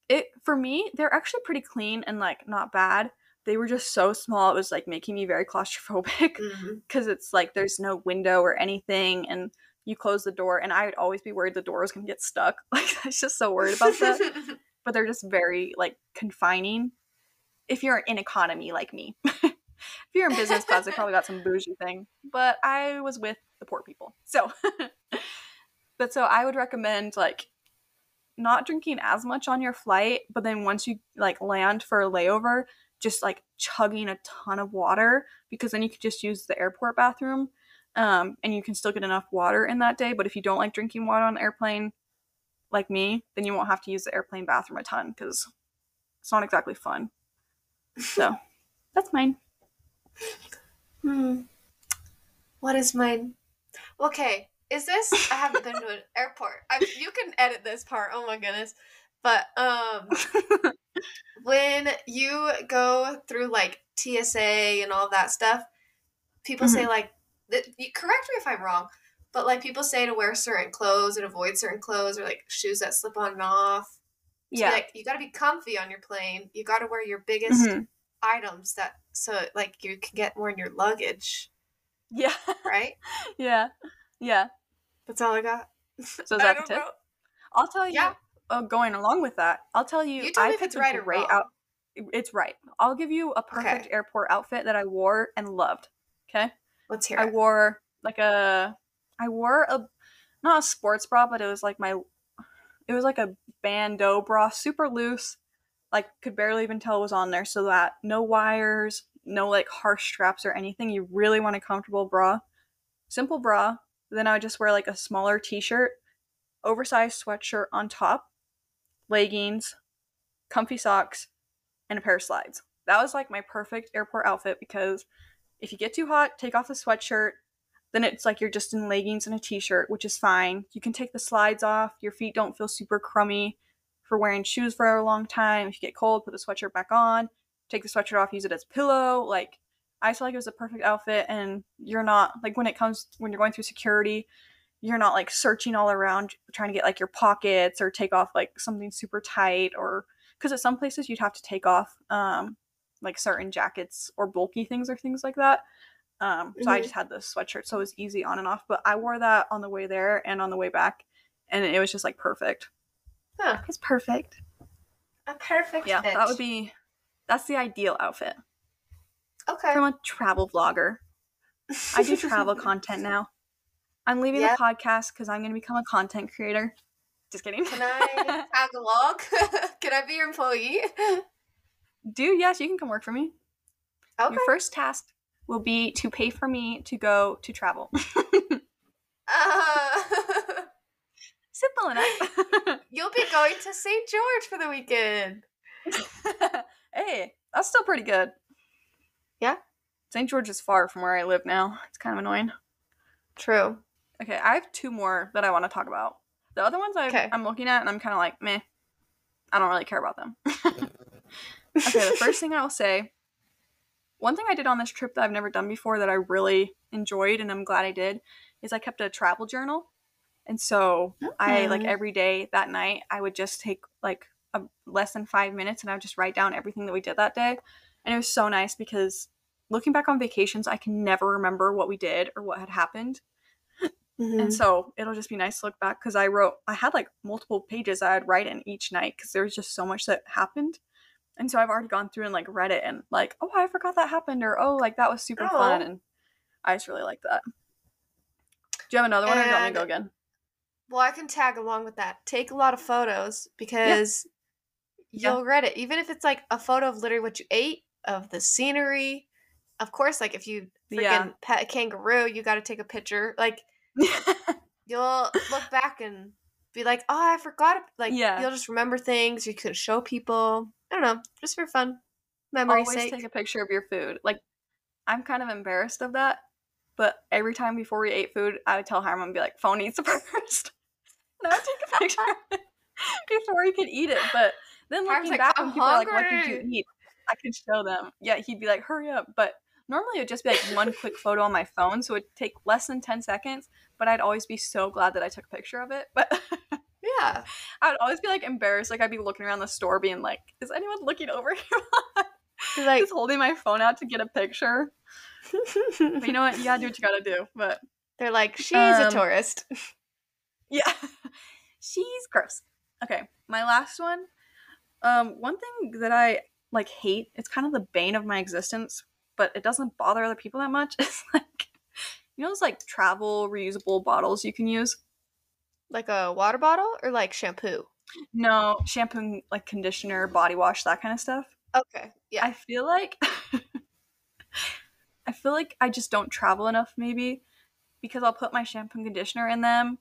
it for me they're actually pretty clean and like not bad they were just so small it was like making me very claustrophobic mm-hmm. because it's like there's no window or anything and you close the door and i would always be worried the door was going to get stuck like i was just so worried about that. But they're just very like confining. If you're in economy like me if you're in business class they probably got some bougie thing. But i was with the poor people so but so i would recommend like not drinking as much on your flight but then once you like land for a layover just like chugging a ton of water because then you could just use the airport bathroom um, and you can still get enough water in that day but if you don't like drinking water on an airplane like me then you won't have to use the airplane bathroom a ton because it's not exactly fun so that's mine Hmm. What is mine? Okay, is this? I haven't been to an airport. I, you can edit this part. Oh my goodness. But um, when you go through like TSA and all that stuff, people say like, th- correct me if I'm wrong, but like people say to wear certain clothes and avoid certain clothes or like shoes that slip on and off. So, yeah like you got to be comfy on your plane. You got to wear your biggest Mhm. items that so like you can get more in your luggage, yeah right? yeah yeah That's all I got. so is that the tip i'll tell you Yeah. Uh, going along with that i'll tell you You tell i me if it's right or wrong. out it's right i'll give you a perfect Okay. airport outfit that i wore and loved okay Let's hear I it. wore like a I wore a not a sports bra, but it was like my it was like a bandeau bra, super loose, like could barely even tell it was on there, so that no wires, no like harsh straps or anything. You really want a comfortable bra. Simple bra. Then I would just wear like a smaller t-shirt, oversized sweatshirt on top, leggings, comfy socks, and a pair of slides. That was like my perfect airport outfit because if you get too hot, take off the sweatshirt. Then it's like you're just in leggings and a t-shirt, which is fine. You can take the slides off. Your feet don't feel super crummy for wearing shoes for a long time. If you get cold, put the sweatshirt back on. take the sweatshirt off, use it as a pillow. Like I feel like it was a perfect outfit and you're not like when it comes when you're going through security, you're not like searching all around trying to get like your pockets or take off like something super tight or because at some places you'd have to take off um like certain jackets or bulky things or things like that. Um, so I Mhm. just had the sweatshirt, so it was easy on and off. But I wore that on the way there and on the way back, and it was just like perfect. Huh. It's perfect. A perfect Yeah, fit. that would be. That's the ideal outfit okay. from a travel vlogger. I do travel content now. I'm leaving Yeah. the podcast because I'm going to become a content creator. Just kidding. Can I tag along? Can I be your employee? Dude, yes, you can come work for me. Okay. Your first task will be to pay for me to go to travel. Uh, Simple enough. you'll be going to St. George for the weekend. hey, that's still pretty good. Yeah. St. George is far from where I live now. It's kind of annoying. True. Okay, I have two more that I want to talk about. The other ones i Okay. I'm looking at and I'm kind of like, meh. I don't really care about them. okay, the first thing I'll say one thing I did on this trip that I've never done before that I really enjoyed and I'm glad I did is I kept a travel journal. And so I like Mm. every day that night I would just take like a, less than 5 minutes and I would just write down everything that we did that day. And it was so nice because looking back on vacations I can never remember what we did or what had happened. Mhm. And so it'll just be nice to look back because I wrote, I had like multiple pages I'd write in each night because there was just so much that happened. And so I've already gone through and like read it and like, oh, I forgot that happened or oh, like that was super fun. And I just really like that. Do you have another one or do you want me to go again? Well, I can tag along with that. Take a lot of photos because Yeah. you'll read it. Even if it's like a photo of literally what you ate, of the scenery. Of course, like if you freaking Yeah. pet a kangaroo, you got to take a picture. Like you'll look back and be like, "Oh, I forgot." Like Yeah. you'll just remember things. You could show people. I don't know, just for fun, memory Always sake. take a picture of your food. Like, I'm kind of embarrassed of that. But every time before we ate food, I would tell Hiram and be like, phone eats first. and I would take a picture before he could eat it. But then looking like, back "I'm when people are like, what did you eat? I could show them. Yeah, he'd be like, hurry up. But normally it would just be like one quick photo on my phone. So it would take less than 10 seconds. But I'd always be so glad that I took a picture of it. But yeah. I'd always be like embarrassed. Like I'd be looking around the store being like, is anyone looking over here? Like, just holding my phone out to get a picture. But you know what? You gotta do what you gotta do. But they're like, she's a Um, tourist. yeah, she's gross. Okay, my last one. Um, one thing that I like hate. It's kind of the bane of my existence, but it doesn't bother other people that much. It's like you know those like travel reusable bottles you can use. Like a water bottle or like shampoo? No shampoo, like conditioner, body wash, that kind of stuff. Okay. Yeah. I feel like I feel like I just don't travel enough maybe because I'll put my shampoo and conditioner in them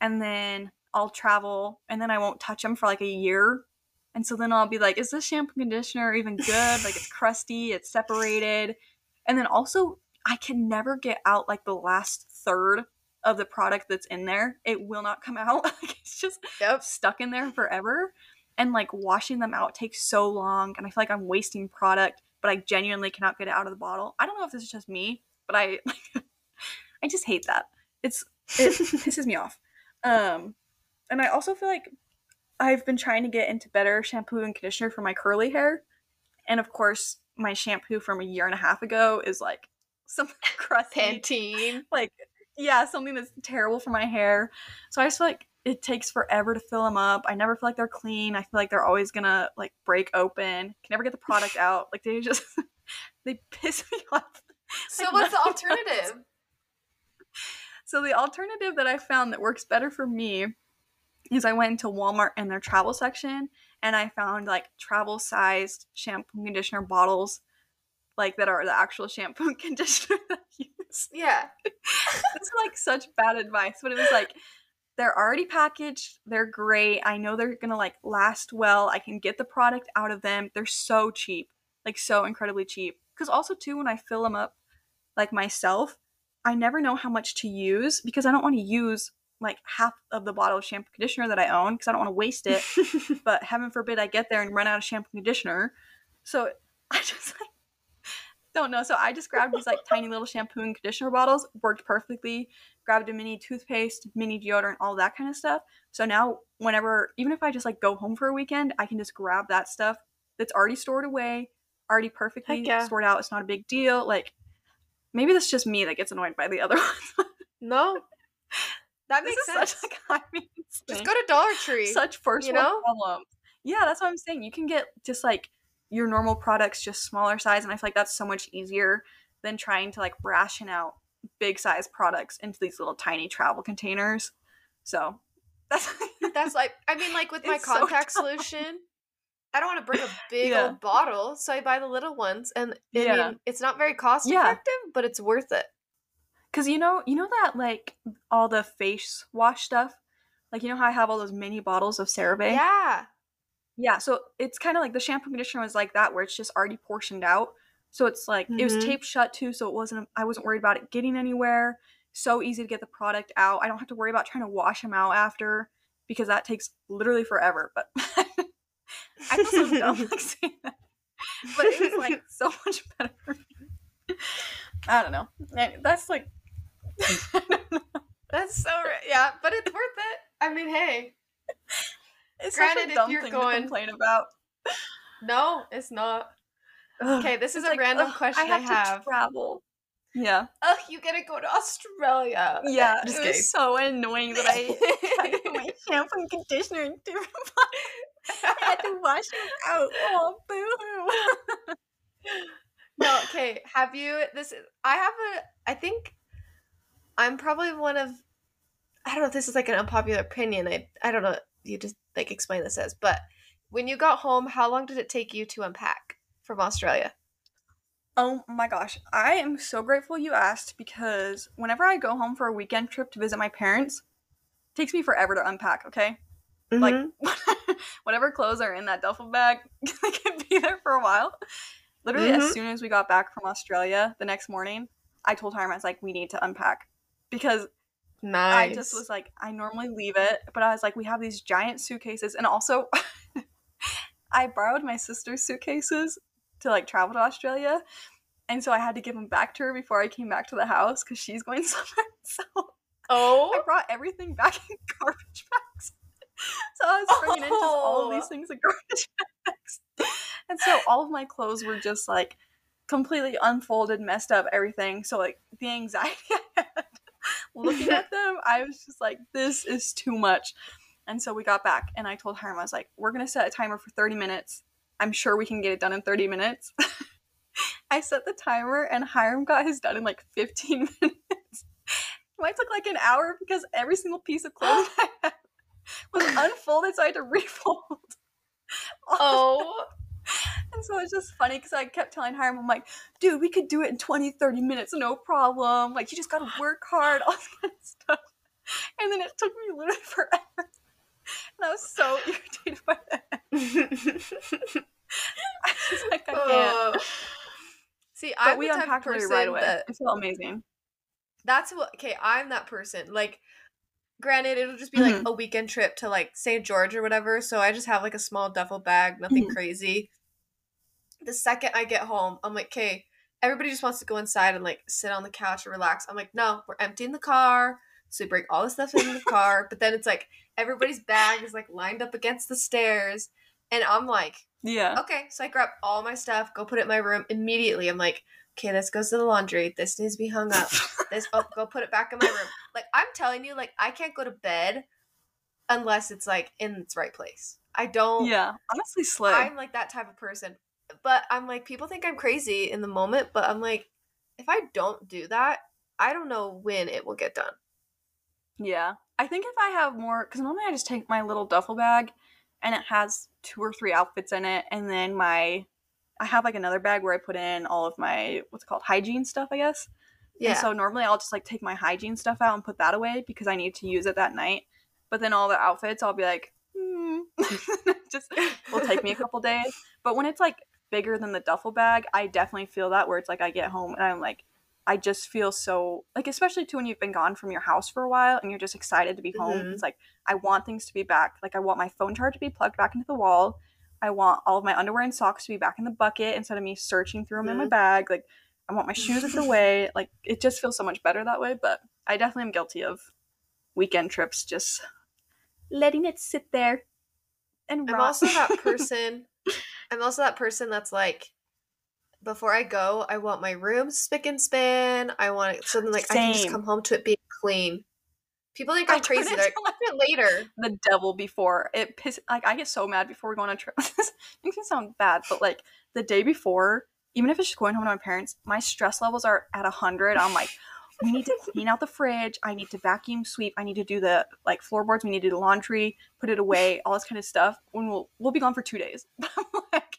and then I'll travel and then I won't touch them for like a year. And so then I'll be like, is this shampoo and conditioner even good? like it's crusty, it's separated. And then also I can never get out like the last third of the product that's in there. It will not come out. like it's just Yep. stuck in there forever. And like washing them out takes so long, and I feel like I'm wasting product, but I genuinely cannot get it out of the bottle. I don't know if this is just me, but I I just hate that. It's it pisses me off. Um and I also feel like I've been trying to get into better shampoo and conditioner for my curly hair. And of course, my shampoo from a year and a half ago is like some crusty Pantene. like yeah something that's terrible for my hair so i just feel like it takes forever to fill them up i never feel like they're clean i feel like they're always gonna like break open can never get the product out like they just they piss me off So Like, what's the else. alternative? so the alternative that i found that works better for me is i went into walmart in their travel section and i found like travel sized shampoo and conditioner bottles like that are the actual shampoo and conditioner that I use Yeah. it's like such bad advice, but it was like they're already packaged, they're great. I know they're gonna like last well. I can get the product out of them. They're so cheap, like so incredibly cheap. Because also too, when I fill them up, like myself, I never know how much to use because I don't want to use like half of the bottle of shampoo conditioner that I own because I don't want to waste it. but heaven forbid I get there and run out of shampoo conditioner. So I just like don't know. So I just grabbed these like tiny little shampoo and conditioner bottles, worked perfectly. Grabbed a mini toothpaste, mini deodorant, all that kind of stuff. So now, whenever, even if I just like go home for a weekend, I can just grab that stuff that's already stored away, already perfectly yeah. stored out. It's not a big deal. Like, maybe that's just me that gets annoyed by the other ones. No. That makes sense. Such, like, I mean, Just go to Dollar Tree. such first you world know? problems. Yeah, that's what I'm saying. You can get just like your normal products, just smaller size, and I feel like that's so much easier than trying to like ration out big size products into these little tiny travel containers. So that's That's like I mean, like with my It's so contact solution, I don't want to bring a big Yeah. old bottle, so I buy the little ones, and I Yeah. mean, it's not very cost Yeah. effective, but it's worth it. Cause you know, you know that like all the face wash stuff, like you know how I have all those mini bottles of CeraVe. Yeah. Yeah, so it's kind of like the shampoo conditioner was like that, where it's just already portioned out. So it's like it was Mhm. taped shut too, so it wasn't. I wasn't worried about it getting anywhere. So easy to get the product out. I don't have to worry about trying to wash them out after because that takes literally forever. But I feel so dumb like saying that, but it was like so much better. I don't know. That's like. That's so. Yeah, but it's worth it. I mean, hey, It's Granted, such if a dumb you're thing going- to complain about. no, it's not. Ugh. Okay, this is a like, random ugh, question I I have, have. to travel. Yeah, Oh, you gotta go to Australia. yeah. Just it kidding. was so annoying that I had to my shampoo and conditioner in different bottles. I had to wash them out. Oh, boo no, okay. Have you this? is- I have a. I think I'm probably one of. I don't know if this is like an unpopular opinion. I I don't know. You just like explain this as, but when you got home, how long did it take you to unpack from Australia? Oh my gosh, I am so grateful you asked because whenever I go home for a weekend trip to visit my parents, it takes me forever to unpack. Okay, like whatever clothes are in that duffel bag they can be there for a while literally Mhm. as soon as we got back from australia the next morning i told Hiram, i was like we need to unpack because nice. i just was like i normally leave it but i was like we have these giant suitcases and also i borrowed my sister's suitcases to like travel to australia and so i had to give them back to her before i came back to the house because she's going somewhere so oh, I oh, brought everything back in garbage bags. So I was bringing in just all of these Oh. things in garbage bags. And so all of my clothes were just like completely unfolded, messed up, everything. So like the anxiety I had looking at them, I was just like, this is too much. And so we got back and I told Hiram, I was like, we're gonna set a timer for 30 minutes. I'm sure we can get it done in 30 minutes. I set the timer and Hiram got his done in like 15 minutes. Mine took like an hour because every single piece of clothing I had was unfolded, so I had to refold. oh, and so it's just funny because I kept telling Hiram, I'm like, dude, we could do it in 20, 30 minutes, no problem. Like, you just gotta work hard, all this kind of stuff. And then it took me literally forever. And I was so irritated by that. I was like, I can't. See, But I'm we the type of unpacked literally person right away. that It felt amazing. that's what okay i'm that person like granted it'll just be like Mhm. a weekend trip to like st george or whatever so i just have like a small duffel bag nothing Mhm. crazy the second i get home i'm like okay everybody just wants to go inside and like sit on the couch and relax. I'm like no we're emptying the car. So we bring all the stuff in the car but then it's like everybody's bag is like lined up against the stairs and i'm like Yeah. okay. So i grab all my stuff go put it in my room immediately. I'm like okay this goes to the laundry. This needs to be hung up. This oh go put it back in my room. Like i'm telling you like i can't go to bed unless it's like in its right place. I don't yeah. Honestly, slay. i'm like that type of person but i'm like people think i'm crazy in the moment but i'm like if i don't do that i don't know when it will get done Yeah. I think if I have more, because normally I just take my little duffel bag and it has two or three outfits in it. And then my, I have like another bag where I put in all of my, what's it called, hygiene stuff, I guess. yeah And so normally I'll just like take my hygiene stuff out and put that away because I need to use it that night. But then all the outfits, I'll be like, hmm. just will take me a couple days. But when it's like bigger than the duffel bag, I definitely feel that where it's like I get home and I'm like, I just feel so like especially too when you've been gone from your house for a while and you're just excited to be home. Mhm. It's like I want things to be back. Like I want my phone charger to be plugged back into the wall. I want all of my underwear and socks to be back in the bucket instead of me searching through them in my bag. Like, I want my shoes out the way. Like, it just feels so much better that way. But I definitely am guilty of weekend trips, just letting it sit there and I'm also that person. I'm also that person that's like, before I go, I want my room spick and span. I want it so then like I can just come home to it being clean. People think I I'm turn crazy. it They're like, to, "I'll do it later. the devil before it piss like I get so mad before we go on a trip. this can sound bad, but like the day before, even if it's just going home to my parents, my stress levels are at hundred. I'm like, we need to clean out the fridge. I need to vacuum sweep. I need to do the like floorboards. We need to do laundry, put it away, all this kind of stuff. When we'll we'll be gone for two days. like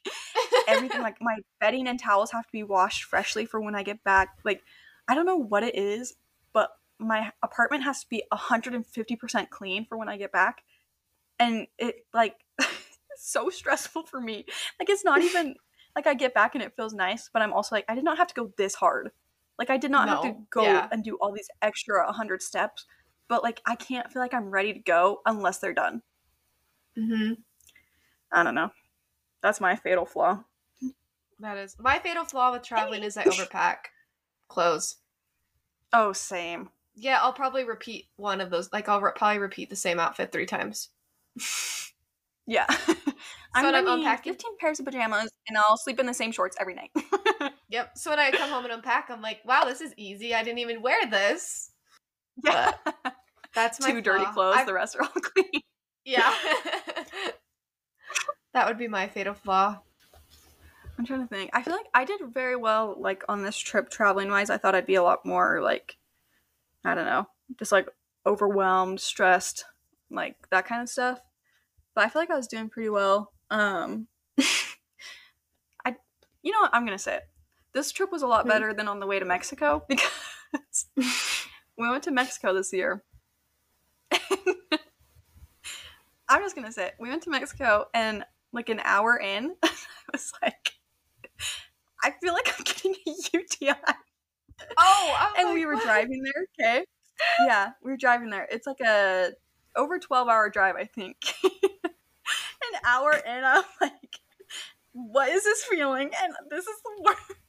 everything, like my bedding and towels have to be washed freshly for when I get back. Like I don't know what it is, but my apartment has to be 150% clean for when I get back. And it like so stressful for me. Like it's not even like I get back and it feels nice, but I'm also like I did not have to go this hard. Like I did not have to go yeah. and do all these extra 100 steps, but like I can't feel like I'm ready to go unless they're done. mm-hmm. I don't know. That's my fatal flaw. That is my fatal flaw with traveling is I overpack clothes. Oh, same. Yeah, I'll probably repeat one of those. Like I'll re- probably repeat the same outfit three times. Yeah. I'm I'm bringing 15 pairs of pajamas and I'll sleep in the same shorts every night. Yep. So when I come home and unpack, I'm like, wow, this is easy. I didn't even wear this. yeah. That's my Two dirty clothes, I- the rest are all clean. Yeah. that would be my fatal flaw. I'm trying to think. I feel like I did very well, like on this trip, traveling wise. I thought I'd be a lot more like, I don't know, just like overwhelmed, stressed, like that kind of stuff. But I feel like I was doing pretty well. Um, I, you know what? I'm gonna say it. This trip was a lot better than on the way to Mexico because we went to Mexico this year. I'm just gonna say it. We went to Mexico and like an hour in, I was like, I feel like I'm getting a UTI. Oh, I'm and like, we were what? driving there, okay? Yeah, we were driving there. It's like a over 12 hour drive, I think. An hour in, I'm like, what is this feeling? And this is the worst.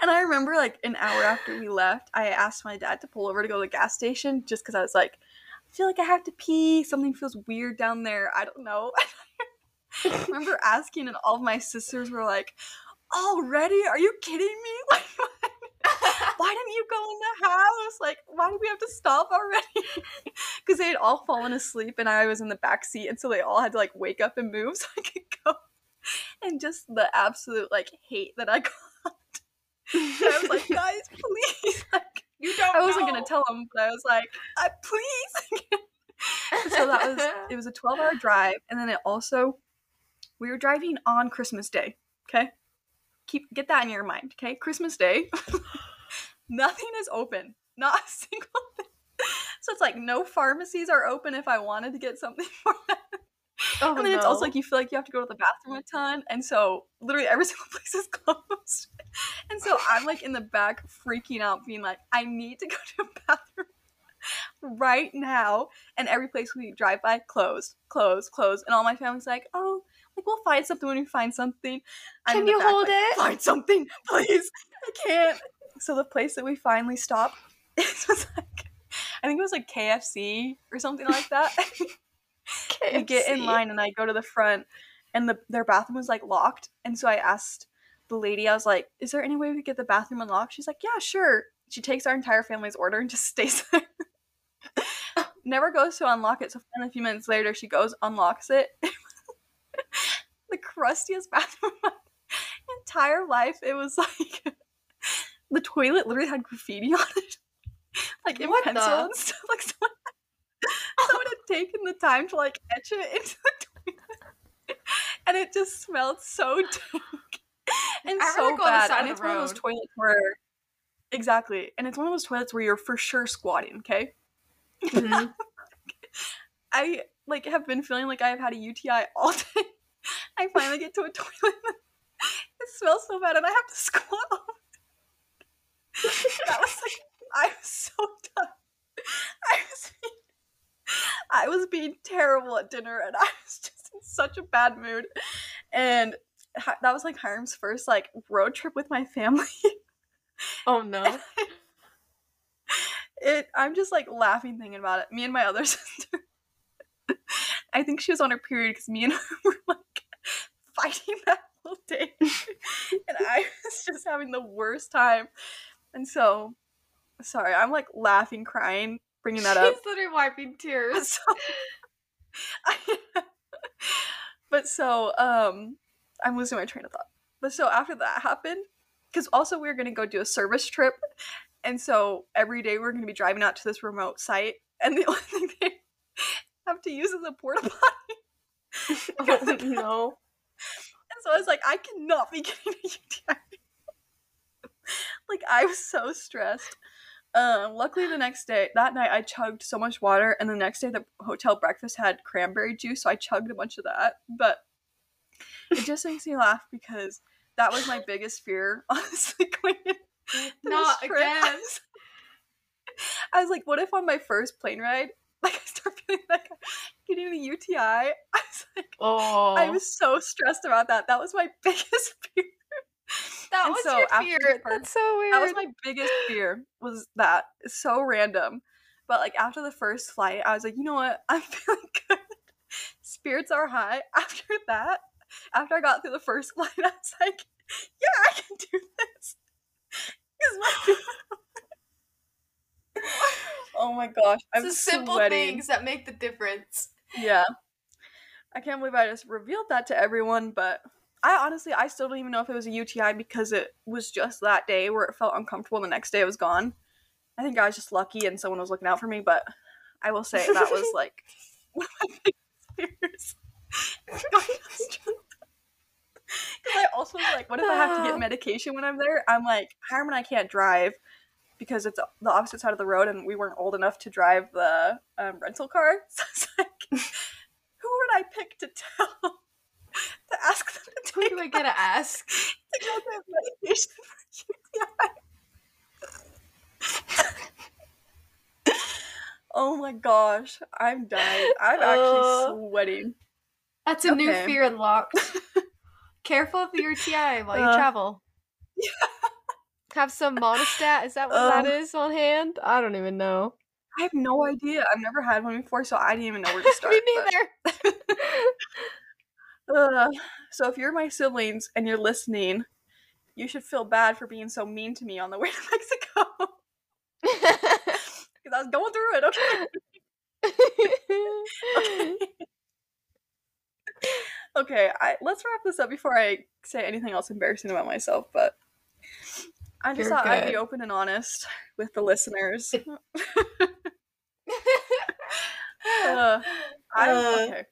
And I remember like an hour after we left, I asked my dad to pull over to go to the gas station just because I was like, I feel like I have to pee. Something feels weird down there. I don't know. I remember asking, and all of my sisters were like, Already? Are you kidding me? Like, why didn't you go in the house? Like, why did we have to stop already? Because they had all fallen asleep and I was in the back seat, and so they all had to like wake up and move so I could go. And just the absolute like hate that I got. I was like, guys, please. Like, you don't. I wasn't know. gonna tell them, but I was like, I please. so that was it was a 12 hour drive and then it also we were driving on christmas day okay keep get that in your mind okay christmas day nothing is open. Not a single thing. So it's like no pharmacies are open if i wanted to get something for that Oh, and then it's also like you feel like you have to go to the bathroom a ton and so literally every single place is closed. And so i'm like in the back freaking out being like i need to go to a bathroom right now. And every place we drive by closed closed closed. And all my family's like oh like we'll find something when we find something. I'm Can you back, hold like, it? find something please. I can't so the place that we finally stopped it was like i think it was like kfc or something like that we get in line and I go to the front and the their bathroom was like locked. And so I asked the lady, I was like, Is there any way we could get the bathroom unlocked? She's like, Yeah, sure. She takes our entire family's order and just stays there. Never goes to unlock it. So finally a few minutes later she goes, unlocks it. the crustiest bathroom my entire life. It was like the toilet literally had graffiti on it. Like in What pencil the- and stuff. Like someone someone had taken the time to like etch it into the toilet, and it just smelled so dank and I'd so rather go on bad. And it's one of those toilets where exactly, and it's one of those toilets where you're for sure squatting. Okay, Mhm. I like have been feeling like I've had a UTI all day. I finally get to a toilet. it smells so bad, and I have to squat. That was like I was so done. I was being, I was being terrible at dinner, and I was just in such a bad mood. and that was like Hiram's first like road trip with my family. Oh no. it I'm just like laughing thinking about it. Me and my other sister. I think she was on her period because me and her were like fighting that whole day. and I was just having the worst time. And so sorry, I'm like laughing, crying, bringing that up. She's literally wiping tears. So, but so um I'm losing my train of thought. But so after that happened, because also we were gonna go do a service trip, and so every day we are gonna be driving out to this remote site, and the only thing they have to use is a porta potty. oh no. And so I was like, I cannot be getting a UTI. like I was so stressed. Um, luckily the next day, that night I chugged so much water, and the next day the hotel breakfast had cranberry juice, so I chugged a bunch of that. But it just makes me laugh because that was my biggest fear, honestly, going into this Not trip. again. I was, I was like, what if on my first plane ride, like I start feeling like getting the UTI? I was like, Oh. I was so stressed about that. That was my biggest fear. That and was so your fear. That's so weird. That was my biggest fear. Was that It's so random? But like after the first flight, I was like, you know what? I'm feeling good. Spirits are high. After that, after I got through the first flight, I was like, yeah, I can do this. oh my gosh, I'm it's the simple sweating. things that make the difference. Yeah. I can't believe I just revealed that to everyone, but I honestly I still don't even know if it was a UTI because it was just that day where it felt uncomfortable. The next day it was gone. I think I was just lucky and someone was looking out for me, but I will say that was like one of my biggest fears. Because I also was like, what if I have to get medication when I'm there? I'm like, Hiram and I can't drive because it's the opposite side of the road and we weren't old enough to drive the um, rental car. So it's like, who would I pick to tell to ask them to Who do I gotta ask? to medication for UTI? oh my gosh, I'm dying. I'm actually Uh. sweating. That's a new fear unlocked. Careful of the UTI while you Uh, travel. Have some Monistat. Is that what that Um, is on hand? I don't even know. I have no idea. I've never had one before, so I didn't even know where to start. Me neither. Ugh. so if you're my siblings and you're listening, you should feel bad for being so mean to me on the way to Mexico. Because I was going through it, okay? Okay, I, let's wrap this up before I say anything else embarrassing about myself, but I just You're thought I'd be open and honest with the listeners. Uh, Uh. okay.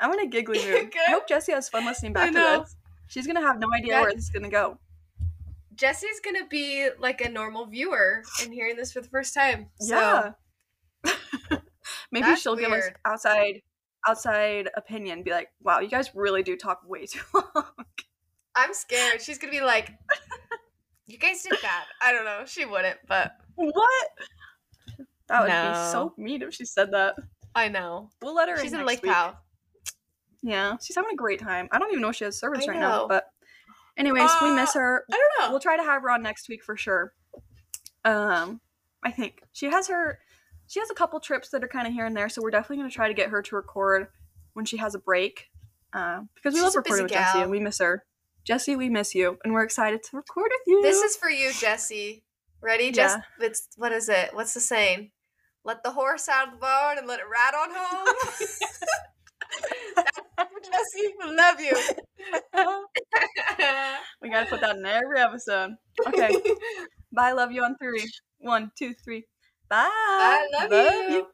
I'm in a giggly mood. I hope Jesse has fun listening back to this. She's gonna have no idea Yeah. where this is gonna go. Jesse's gonna be like a normal viewer and hearing this for the first time. So Yeah. Maybe That's she'll give us outside outside opinion. Be like, wow, you guys really do talk way too long. I'm scared. She's gonna be like, "You guys did that." I don't know. She wouldn't, but what? That would be so mean if she said that. I know. We'll let her in. She's in, in Lake week. Powell. Yeah, she's having a great time. I don't even know if she has service I right now, but anyways, we miss Uh, her. I don't know. We'll try to have her on next week for sure. Um, I think she has her. She has a couple trips that are kind of here and there, so we're definitely gonna try to get her to record when she has a break. Uh, because we She's love recording with Jesse gal. and we miss her. Jesse, we miss you, and we're excited to record with you. This is for you, Jesse. Ready? Just it's what is it? What's the saying? Let the horse out of the barn and let it ride on home. Jesse, love you. we gotta put that in every episode. Okay, bye. Love you on three. One, two, three. Bye. I love you.